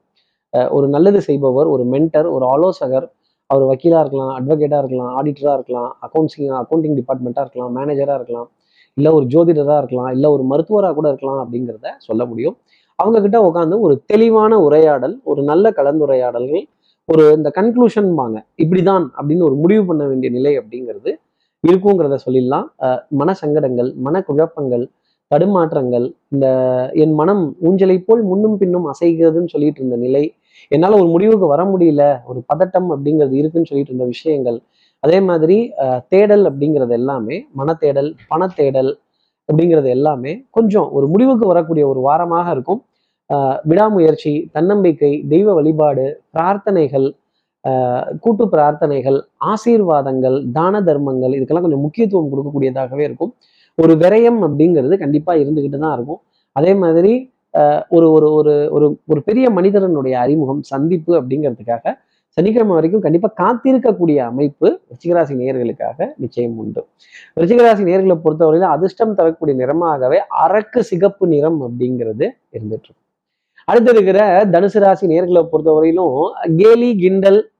Speaker 1: ஒரு நல்லது செய்பவர் ஒரு மென்டர் ஒரு ஆலோசகர் அவர் வக்கீலாக இருக்கலாம் அட்வொகேட்டாக இருக்கலாம் ஆடிட்டராக இருக்கலாம் அக்கௌண்ட்ஸிங் அக்கௌண்டிங் டிபார்ட்மெண்ட்டாக இருக்கலாம் மேனேஜராக இருக்கலாம் இல்லை ஒரு ஜோதிடராக இருக்கலாம் இல்லை ஒரு மருத்துவராக கூட இருக்கலாம் அப்படிங்கிறத சொல்ல முடியும். அவங்க கிட்ட உட்காந்து ஒரு தெளிவான உரையாடல் ஒரு நல்ல கலந்துரையாடல்கள் ஒரு இந்த கன்க்ளூஷன் வாங்க இப்படிதான் அப்படின்னு ஒரு முடிவு பண்ண வேண்டிய நிலை அப்படிங்கிறது இருக்குங்கிறத சொல்லிடலாம். மன சங்கடங்கள் மன குழப்பங்கள் தடுமாற்றங்கள் இந்த என் மனம் ஊஞ்சலை போல் முன்னும் பின்னும் அசைகிறதுன்னு சொல்லிட்டு இருந்த நிலை என்னால் ஒரு முடிவுக்கு வர முடியல ஒரு பதட்டம் அப்படிங்கிறது இருக்குன்னு சொல்லிட்டு இருந்த விஷயங்கள் அதே மாதிரி அஹ், தேடல் அப்படிங்கிறது எல்லாமே மனத்தேடல் பணத்தேடல் அப்படிங்கிறது எல்லாமே கொஞ்சம் ஒரு முடிவுக்கு வரக்கூடிய ஒரு வாரமாக இருக்கும். விடாமுயற்சி தன்னம்பிக்கை தெய்வ வழிபாடு பிரார்த்தனைகள் கூட்டு பிரார்த்தனைகள் ஆசீர்வாதங்கள் தான தர்மங்கள் இதுக்கெல்லாம் கொஞ்சம் முக்கியத்துவம் கொடுக்கக்கூடியதாகவே இருக்கும். ஒரு விரயம் அப்படிங்கிறது கண்டிப்பா இருந்துக்கிட்டு தான் இருக்கும். அதே மாதிரி ஒரு ஒரு ஒரு ஒரு ஒரு பெரிய மனிதரனுடைய அறிமுகம் சந்திப்பு அப்படிங்கிறதுக்காக சனிக்கிழமை வரைக்கும் கண்டிப்பா காத்திருக்கக்கூடிய அமைப்பு ரிச்சிகராசி நேர்களுக்காக நிச்சயம் உண்டு. ரிச்சிகராசி நேர்களை பொறுத்தவரையில அதிர்ஷ்டம் தரக்கூடிய நிறமாகவே அரக்கு சிகப்பு நிறம் அப்படிங்கிறது இருந்துட்டு இருக்கும் அடுத்து இருக்கிற தனுசு ராசி நேர்களை பொறுத்தவரையிலும் கேலி கிண்டல்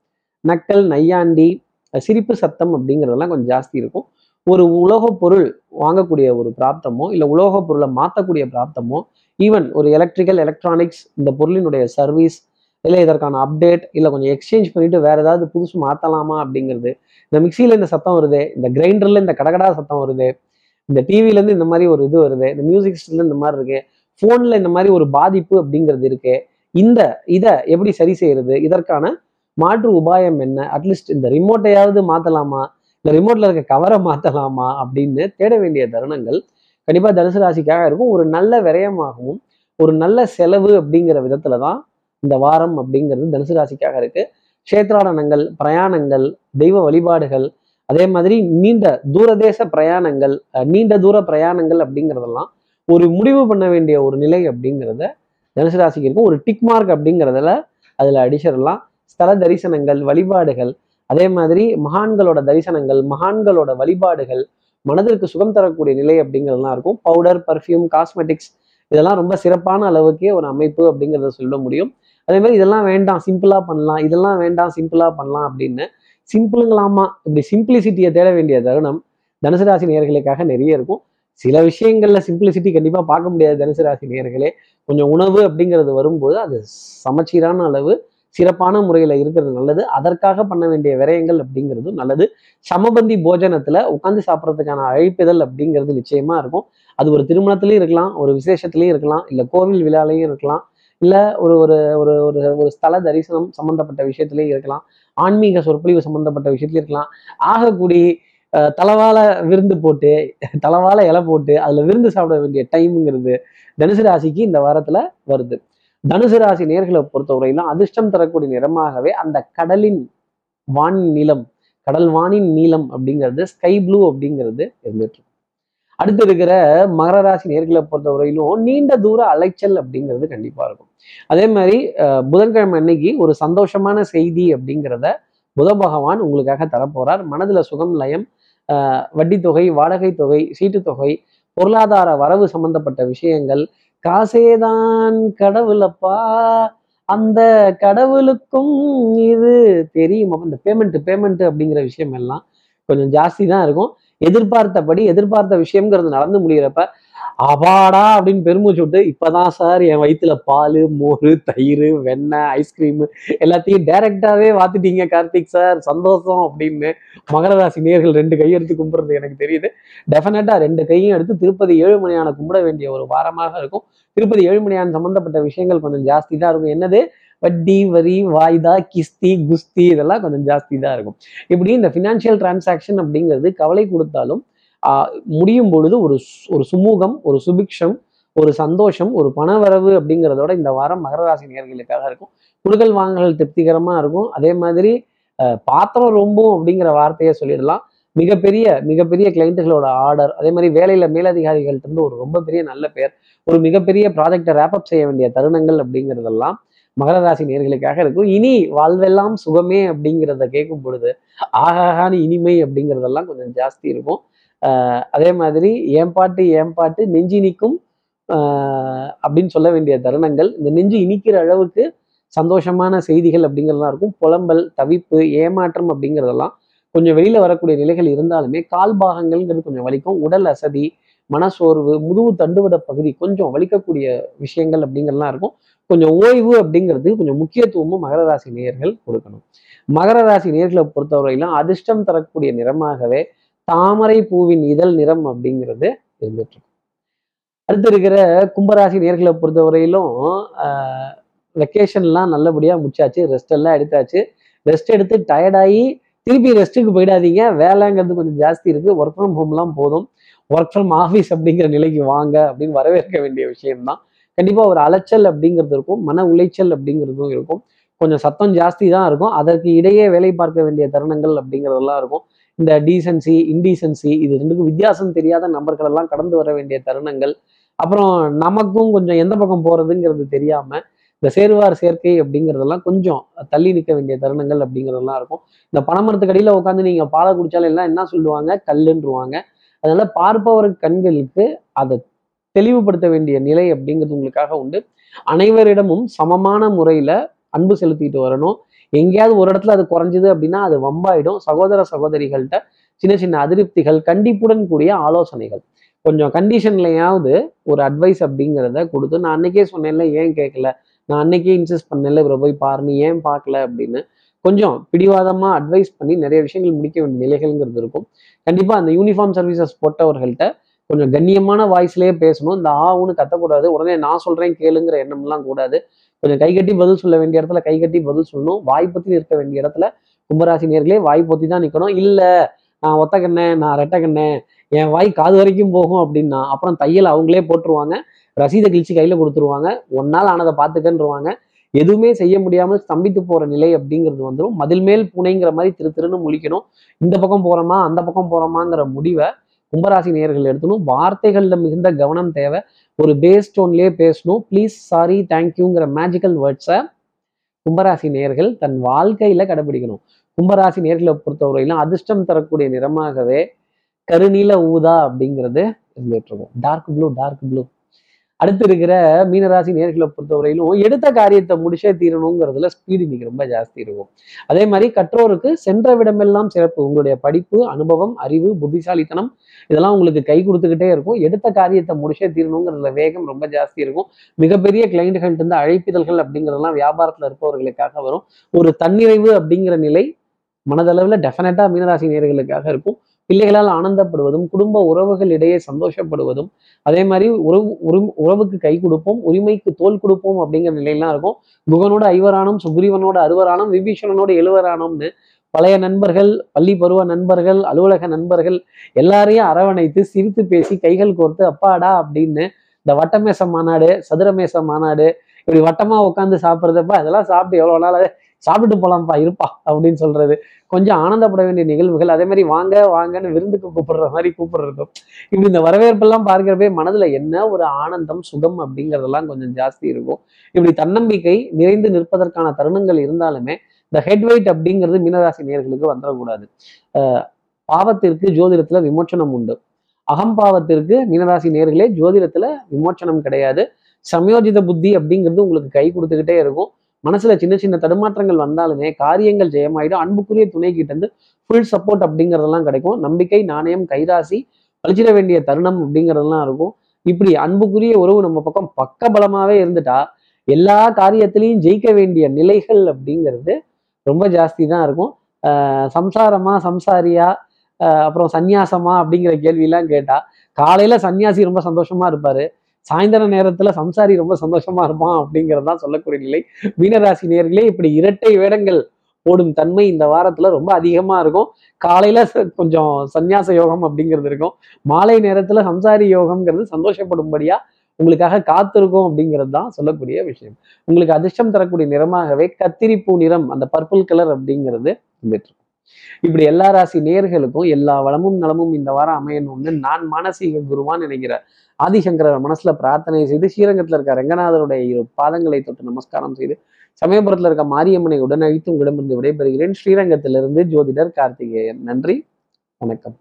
Speaker 1: நக்கல் நையாண்டி சிரிப்பு சத்தம் அப்படிங்கிறதெல்லாம் கொஞ்சம் ஜாஸ்தி இருக்கும். ஒரு உலோகப் பொருள் வாங்கக்கூடிய ஒரு பிராப்தமோ இல்லை உலோகப் பொருளை மாற்றக்கூடிய பிராப்தமோ ஈவன் ஒரு எலக்ட்ரிக்கல் எலக்ட்ரானிக்ஸ் இந்த பொருளினுடைய சர்வீஸ் இல்லை இதற்கான அப்டேட் இல்லை கொஞ்சம் எக்ஸ்சேஞ்ச் பண்ணிட்டு வேற ஏதாவது புதுசு மாற்றலாமா அப்படிங்கிறது. இந்த மிக்சியில் இந்த சத்தம் வருது இந்த கிரைண்டர்ல இந்த கடகடா சத்தம் வருது இந்த டிவிலேருந்து இந்த மாதிரி ஒரு இது வருது இந்த மியூசிக் சிஸ்டம்ல இந்த மாதிரி இருக்கு ஃபோனில் இந்த மாதிரி ஒரு பாதிப்பு அப்படிங்கிறது இருக்கு இந்த இதை எப்படி சரி செய்யறது இதற்கான மாற்று உபாயம் என்ன அட்லீஸ்ட் இந்த ரிமோட்டையாவது மாற்றலாமா இந்த ரிமோட்ல இருக்க கவரை மாற்றலாமா அப்படின்னு தேட வேண்டிய தருணங்கள் கண்டிப்பாக தனுசு ராசிக்காக இருக்கும். ஒரு நல்ல விரயமாகவும் ஒரு நல்ல செலவு அப்படிங்கிற விதத்துல தான் இந்த வாரம் அப்படிங்கிறது தனுசு ராசிக்காக இருக்கு. கஷேத்ராடனங்கள் பிரயாணங்கள் தெய்வ வழிபாடுகள் அதே மாதிரி நீண்ட தூரதேச பிரயாணங்கள் நீண்ட தூர பிரயாணங்கள் அப்படிங்கிறதெல்லாம் ஒரு முடிவு பண்ண வேண்டிய ஒரு நிலை அப்படிங்கிறத தனுசு ராசிக்கு இருக்கும். ஒரு டிக் மார்க் அப்படிங்கிறதுல அதில் அடிச்சிடலாம். ஸ்தல தரிசனங்கள் வழிபாடுகள் அதே மாதிரி மகான்களோட தரிசனங்கள் மகான்களோட வழிபாடுகள் மனதிற்கு சுகம் தரக்கூடிய நிலை அப்படிங்கிறதுலாம் இருக்கும். பவுடர் பர்ஃப்யூம் காஸ்மெட்டிக்ஸ் இதெல்லாம் ரொம்ப சிறப்பான அளவுக்கே ஒரு அமைப்பு அப்படிங்கிறத சொல்ல முடியும். அதே மாதிரி இதெல்லாம் வேண்டாம் சிம்பிளாக பண்ணலாம். இதெல்லாம் வேண்டாம் சிம்பிளாக பண்ணலாம் அப்படின்னு சிம்பிளுங்களாமா இப்படி சிம்பிளிசிட்டியை தேட வேண்டிய தருணம் தனுசு ராசி நேயர்களுக்காக நிறைய இருக்கும். சில விஷயங்கள்ல சிம்பிளிசிட்டி கண்டிப்பாக பார்க்க முடியாது தனுசு ராசி நேர்களே கொஞ்சம் உணவு அப்படிங்கிறது வரும்போது அது சமச்சீரான அளவு சிறப்பான முறையில் இருக்கிறது நல்லது. அதற்காக பண்ண வேண்டிய விரயங்கள் அப்படிங்கிறது நல்லது. சமபந்தி போஜனத்தில் உட்காந்து சாப்பிட்றதுக்கான அழைப்பிதழ் அப்படிங்கிறது நிச்சயமா இருக்கும். அது ஒரு திருமணத்திலையும் இருக்கலாம் ஒரு விசேஷத்துலையும் இருக்கலாம் இல்லை கோவில் விழாலையும் இருக்கலாம் இல்லை ஒரு ஒரு ஒரு ஒரு ஒரு ஸ்தல தரிசனம் சம்மந்தப்பட்ட விஷயத்துலேயும் இருக்கலாம். ஆன்மீக சொற்பொழிவு சம்மந்தப்பட்ட விஷயத்துலையும் இருக்கலாம். ஆகக்கூடி தலவால விருந்து போட்டு தலவால இலை போட்டு அதில் விருந்து சாப்பிட வேண்டிய டைம்ங்கிறது தனுசு ராசிக்கு இந்த வாரத்தில் வருது. தனுசு ராசி நேர்களை பொறுத்தவரையிலும் அதிர்ஷ்டம் தரக்கூடிய நிறமாகவே அந்த கடலின் வான் நீளம் கடல் வானின் நீளம் அப்படிங்கிறது ஸ்கை ப்ளூ அப்படிங்கிறது இருந்துட்டு அடுத்து இருக்கிற மகர ராசி நேர்களை பொறுத்தவரையிலும் நீண்ட தூர அலைச்சல் அப்படிங்கிறது கண்டிப்பா இருக்கும். அதே மாதிரி புதன்கிழமை அன்னைக்கு ஒரு சந்தோஷமான செய்தி அப்படிங்கிறத புத பகவான் உங்களுக்காக தரப்போறார். மனதுல சுகம் லயம் வட்டி தொகை வாடகை தொகை சீட்டு தொகை பொருளாதார வரவு சம்பந்தப்பட்ட விஷயங்கள் காசேதான் கடவுளப்பா. அந்த கடவுளுக்கும் இது தெரியும். இந்த பேமெண்ட் பேமெண்ட் அப்படிங்கிற விஷயம் எல்லாம் கொஞ்சம் ஜாஸ்தி தான் இருக்கும். எதிர்பார்த்தபடி எதிர்பார்த்த விஷயம்ங்கிறது நடந்து முடிகிறப்ப அபாடா அப்படின்னு பெருமூச்சு விட்டு இப்பதான் சார் என் வயிற்றுல பால் மோர் தயிர் வெண்ணெய் ஐஸ்கிரீம் எல்லாத்தையும் டைரக்டாவே வாத்துட்டீங்க கார்த்திக் சார். சந்தோஷம் அப்படின்னு மகர ராசி நேர்கள் ரெண்டு கையெடுத்து கும்பிடுறது எனக்கு தெரியுது. டெஃபினட்டா ரெண்டு கையும் எடுத்து திருப்பதி ஏழுமலையான கும்பிட வேண்டிய ஒரு வாரமாக இருக்கும். திருப்பதி ஏழுமலையான் சம்பந்தப்பட்ட விஷயங்கள் கொஞ்சம் ஜாஸ்தி தான் இருக்கும். என்னது? வட்டி வரி வாய்தா கிஸ்தி குஸ்தி இதெல்லாம் கொஞ்சம் ஜாஸ்தி தான் இருக்கும். இப்படி இந்த ஃபினான்ஷியல் டிரான்சாக்ஷன் அப்படிங்கிறது கவலை கொடுத்தாலும் முடியும் பொழுது ஒரு ஒரு சுமூகம் ஒரு சுபிக்ஷம் ஒரு சந்தோஷம் ஒரு பணவரவு அப்படிங்கிறதோட இந்த வாரம் மகர ராசி நேர்களுக்காக இருக்கும். குடுக்கல் வாங்கல் திருப்திகரமாக இருக்கும். அதே மாதிரி பாத்திரம் ரொம்பும் அப்படிங்கிற வார்த்தையை சொல்லிடலாம். மிகப்பெரிய மிகப்பெரிய கிளைண்ட்டுகளோட ஆர்டர் அதே மாதிரி வேலையில் மேலதிகாரிகள்ட்ட இருந்து ஒரு ரொம்ப பெரிய நல்ல பேர் ஒரு மிகப்பெரிய ப்ராஜெக்டை ரேப்அப் செய்ய வேண்டிய தருணங்கள் அப்படிங்கிறதெல்லாம் மகர ராசி நேர்களுக்காக இருக்கும். இனி வாழ்வெல்லாம் சுகமே அப்படிங்கிறத கேட்கும் பொழுது ஆகாகான இனிமை அப்படிங்கிறதெல்லாம் கொஞ்சம் ஜாஸ்தி இருக்கும். அதே மாதிரி ஏன் பாட்டு ஏன் பாட்டு நெஞ்சு இனிக்கும் அப்படின்னு சொல்ல வேண்டிய தருணங்கள். இந்த நெஞ்சு இனிக்கிற அளவுக்கு சந்தோஷமான செய்திகள் அப்படிங்கிறதெல்லாம் இருக்கும். புலம்பல் தவிப்பு ஏமாற்றம் அப்படிங்கிறதெல்லாம் கொஞ்சம் வெளியில் வரக்கூடிய நிலைகள் இருந்தாலுமே கால் பாகங்கள்ங்கிறது கொஞ்சம் வலிக்கும். உடல் அசதி மனசோர்வு முதுகு தண்டுவட பகுதி கொஞ்சம் வலிக்கக்கூடிய விஷயங்கள் அப்படிங்கிறதுலாம் இருக்கும். கொஞ்சம் ஓய்வு அப்படிங்கிறது கொஞ்சம் முக்கியத்துவமும் மகர ராசி நேயர்கள் கொடுக்கணும். மகர ராசி நேர்களை பொறுத்தவரையிலும் அதிர்ஷ்டம் தரக்கூடிய நிறமாகவே தாமரை பூவின் இதழ் நிறம் அப்படிங்கிறது இருந்துட்டு இருக்கும் அடுத்து இருக்கிற கும்பராசி நேர்களை பொறுத்தவரையிலும் வெக்கேஷன்லாம் நல்லபடியாக முடிச்சாச்சு ரெஸ்ட் எல்லாம் எடுத்தாச்சு. ரெஸ்ட் எடுத்து டயர்டாகி திருப்பி ரெஸ்ட்டுக்கு போயிடாதீங்க. வேலைங்கிறது கொஞ்சம் ஜாஸ்தி இருக்குது ஒர்க் ஃப்ரம் ஹோம்லாம் போதும். ஒர்க் ஃப்ரம் ஆஃபீஸ் அப்படிங்கிற நிலைக்கு வாங்க அப்படின்னு வரவேற்க வேண்டிய விஷயம்தான். கண்டிப்பாக ஒரு அலைச்சல் அப்படிங்கிறது இருக்கும். மன உளைச்சல் அப்படிங்கிறதும் இருக்கும். கொஞ்சம் சத்தம் ஜாஸ்தி தான் இருக்கும். அதற்கு இடையே வேலை பார்க்க வேண்டிய தருணங்கள் அப்படிங்கிறதெல்லாம் இருக்கும். இந்த டீசன்சி இன்டீசன்சி இது ரெண்டுக்கும் வித்தியாசம் தெரியாத நபர்கள் எல்லாம் கடந்து வர வேண்டிய தருணங்கள். அப்புறம் நமக்கும் கொஞ்சம் எந்த பக்கம் போறதுங்கிறது தெரியாம இந்த சேருவார் சேர்க்கை அப்படிங்கிறதெல்லாம் கொஞ்சம் தள்ளி நிற்க வேண்டிய தருணங்கள் அப்படிங்கிறதெல்லாம் இருக்கும். இந்த பனைமரத்துக்கு அடியில் உட்காந்து நீங்கள் பாலை குடித்தாலும் எல்லாம் என்ன சொல்லுவாங்க? கல்லுன்றுவாங்க. அதனால பார்ப்பவர் கண்களுக்கு அதை தெளிவுபடுத்த வேண்டிய நிலை அப்படிங்கிறது உங்களுக்காக உண்டு. அனைவரிடமும் சமமான முறையில் அன்பு செலுத்திட்டு வரணும். எங்கேயாவது ஒரு இடத்துல அது குறைஞ்சது அப்படின்னா அது வம்பாயிடும். சகோதர சகோதரிகள்கிட்ட சின்ன சின்ன அதிருப்திகள் கண்டிப்புடன் கூடிய ஆலோசனைகள். கொஞ்சம் கண்டிஷன்லையாவது ஒரு அட்வைஸ் அப்படிங்கிறத கொடுத்து நான் அன்னைக்கே சொன்னேன்ல ஏன் கேட்கல? நான் அன்னைக்கே இன்சிஸ்ட் பண்ணல இவரை போய் பாரு நீ ஏன் பார்க்கல அப்படின்னு. கொஞ்சம் பிடிவாதமாக அட்வைஸ் பண்ணி நிறைய விஷயங்கள் முடிக்க வேண்டிய நிலைகள்ங்கிறது இருக்கும். கண்டிப்பாக அந்த யூனிஃபார்ம் சர்வீசஸ் போட்டவர்கள்ட்ட கொஞ்சம் கண்ணியமான வாய்ஸ்லேயே பேசணும். இந்த ஆவுன்னு கத்தக்கூடாது. உடனே நான் சொல்கிறேன் கேளுங்கிற எண்ணம்லாம் கூடாது. கொஞ்சம் கை கட்டி பதில் சொல்ல வேண்டிய இடத்துல கைகட்டி பதில் சொல்லணும். வாய் பத்தி நிற்க வேண்டிய இடத்துல கும்பராசி நேர்களே வாய் பற்றி தான் நிற்கணும் இல்லை நான் ஒத்த கண்ணே நான் ரெட்டை கண்ணே என் வாய் காது வரைக்கும் போகும் அப்படின்னா அப்புறம் தையல் அவங்களே போட்டுருவாங்க. ரசீதை கிழிச்சு கையில் கொடுத்துருவாங்க. ஒன்னால் ஆனதை பார்த்துக்கன்றுவாங்க. எதுவுமே செய்ய முடியாமல் ஸ்தம்பித்து போற நிலை அப்படிங்கிறது வந்துடும் மதில் மேல் பூனைங்கிற மாதிரி திரு திருன்னு முழிக்கணும். இந்த பக்கம் போறோமா அந்த பக்கம் போறோமாங்கிற முடிவை கும்பராசி நேயர்கள் எடுத்தணும் வார்த்தைகளில் மிகுந்த கவனம் தேவை. ஒரு பேஸ் டோன்லயே பேசணும். ப்ளீஸ் சாரி தேங்க்யூங்கிற மேஜிக்கல் வேர்ட்ஸை கும்பராசி நேயர்கள் தன் வாழ்க்கையில கடைபிடிக்கணும். கும்பராசி நேர்களை பொறுத்தவரையிலும் அதிர்ஷ்டம் தரக்கூடிய நிறமாகவே கருநீல ஊதா அப்படிங்கிறது இருந்துட்டு இருக்கும். டார்க் ப்ளூ டார்க் ப்ளூ அடுத்து இருக்கிற மீனராசி நேர்களை பொறுத்தவரையிலும் எடுத்த காரியத்தை முடிச்சே தீரணுங்கிறதுல ஸ்பீடு இன்னைக்கு ரொம்ப ஜாஸ்தி இருக்கும். அதே மாதிரி கற்றோருக்கு சென்ற விடமெல்லாம் சிறப்பு. உங்களுடைய படிப்பு அனுபவம் அறிவு புத்திசாலித்தனம் இதெல்லாம் உங்களுக்கு கை கொடுத்துக்கிட்டே இருக்கும். எடுத்த காரியத்தை முடிச்சே தீரணுங்கிறதுல வேகம் ரொம்ப ஜாஸ்தி இருக்கும். மிகப்பெரிய கிளைண்ட்கள்ட்ட இருந்து அழைப்பிதழ்கள் அப்படிங்கிறதெல்லாம் வியாபாரத்துல இருப்பவர்களுக்காக வரும். ஒரு தன்னிறைவு அப்படிங்கிற நிலை மனதளவில் டெஃபினட்டாக மீனராசி நேர்களுக்காக இருக்கும். பிள்ளைகளால் ஆனந்தப்படுவதும் குடும்ப உறவுகள் இடையே சந்தோஷப்படுவதும் அதே மாதிரி உறவு உரி- உறவுக்கு கை கொடுப்போம் உரிமைக்கு தோல் கொடுப்போம் அப்படிங்கிற நிலையெல்லாம் இருக்கும். குகனோட ஐவரானும் சுக்ரீவனோட அறுவரானும் விபீஷணனோட எழுவரானோம்னு பழைய நண்பர்கள் பள்ளி பருவ நண்பர்கள் அலுவலக நண்பர்கள் எல்லாரையும் அரவணைத்து சிரித்து பேசி கைகள் கோர்த்து அப்பாடா அப்படின்னு இந்த வட்டமேச மாநாடு சதுரமேச மாநாடு இப்படி வட்டமாக உட்காந்து சாப்பிட்றதப்ப அதெல்லாம் சாப்பிட்டு எவ்வளோ நாள் சாப்பிட்டு போலாம்ப்பா இருப்பா அப்படின்னு சொல்றது. கொஞ்சம் ஆனந்தப்பட வேண்டிய நிகழ்வுகள். அதே மாதிரி வாங்க வாங்கன்னு விருந்துக்கு கூப்பிடுற மாதிரி கூப்பிடுறதும். இப்படி இந்த வரவேற்பெல்லாம் பார்க்கிறப்பே மனதுல என்ன ஒரு ஆனந்தம் சுகம் அப்படிங்கிறதெல்லாம் கொஞ்சம் ஜாஸ்தி இருக்கும். இப்படி தன்னம்பிக்கை நிறைந்து நிற்பதற்கான தருணங்கள் இருந்தாலுமே இந்த ஹெட்வெயிட் அப்படிங்கிறது மீனராசி நேர்களுக்கு வந்துடக்கூடாது. அஹ் பாவத்திற்கு ஜோதிடத்துல விமோச்சனம் உண்டு. அகம்பாவத்திற்கு மீனராசி நேர்களே ஜோதிடத்துல விமோச்சனம் கிடையாது. சமயோஜித புத்தி அப்படிங்கிறது உங்களுக்கு கை கொடுத்துக்கிட்டே இருக்கும். மனசுல சின்ன சின்ன தடுமாற்றங்கள் வந்தாலுமே காரியங்கள் ஜெயமாயிடும். அன்புக்குரிய துணை கிட்ட இருந்து ஃபுல் சப்போர்ட் அப்படிங்கிறதெல்லாம் கிடைக்கும். நம்பிக்கை நாணயம் கைராசி பழிச்சிட வேண்டிய தருணம் அப்படிங்கிறதெல்லாம் இருக்கும். இப்படி அன்புக்குரிய உறவு நம்ம பக்கம் பக்க பலமாவே இருந்துட்டா எல்லா காரியத்திலையும் ஜெயிக்க வேண்டிய நிலைகள் அப்படிங்கிறது ரொம்ப ஜாஸ்தி தான் இருக்கும். ஆஹ் சம்சாரமா சம்சாரியா அப்புறம் சந்நியாசமா அப்படிங்கிற கேள்வியெல்லாம் கேட்டா காலையில சன்னியாசி ரொம்ப சந்தோஷமா இருப்பாரு. சாயந்தர நேரத்துல சம்சாரி ரொம்ப சந்தோஷமா இருப்பான் அப்படிங்கறதுதான் சொல்லக்கூடிய நிலை. மீனராசி நேர்களே இப்படி இரட்டை வேடங்கள் ஓடும் தன்மை இந்த வாரத்துல ரொம்ப அதிகமா இருக்கும். காலையில கொஞ்சம் சந்நியாச யோகம் அப்படிங்கிறது இருக்கும். மாலை நேரத்துல சம்சாரி யோகம்ங்கிறது சந்தோஷப்படும்படியா உங்களுக்காக காத்திருக்கும் அப்படிங்கிறது தான் சொல்லக்கூடிய விஷயம். உங்களுக்கு அதிர்ஷ்டம் தரக்கூடிய நிறமாகவே கத்திரிப்பூ நிறம் அந்த பர்பிள் கலர் அப்படிங்கிறது வந்துட்டு இருக்கும். இப்படி எல்லா ராசி நேர்களுக்கும் எல்லா வளமும் நலமும் இந்த வாரம் அமையணும்னு நான் மானசீக குருவான் நினைக்கிறேன். ஆதிசங்கரர் மனசுல பிரார்த்தனை செய்து ஸ்ரீரங்கத்துல இருக்க ரங்கநாதருடைய இரு பாதங்களை தொட்டு நமஸ்காரம் செய்து சமயபுரத்துல இருக்க மாரியம்மனை உடனழித்து உங்களிடமிருந்து விடைபெறுகிறேன். ஸ்ரீரங்கத்திலிருந்து ஜோதிடர் கார்த்திகேயன். நன்றி. வணக்கம்.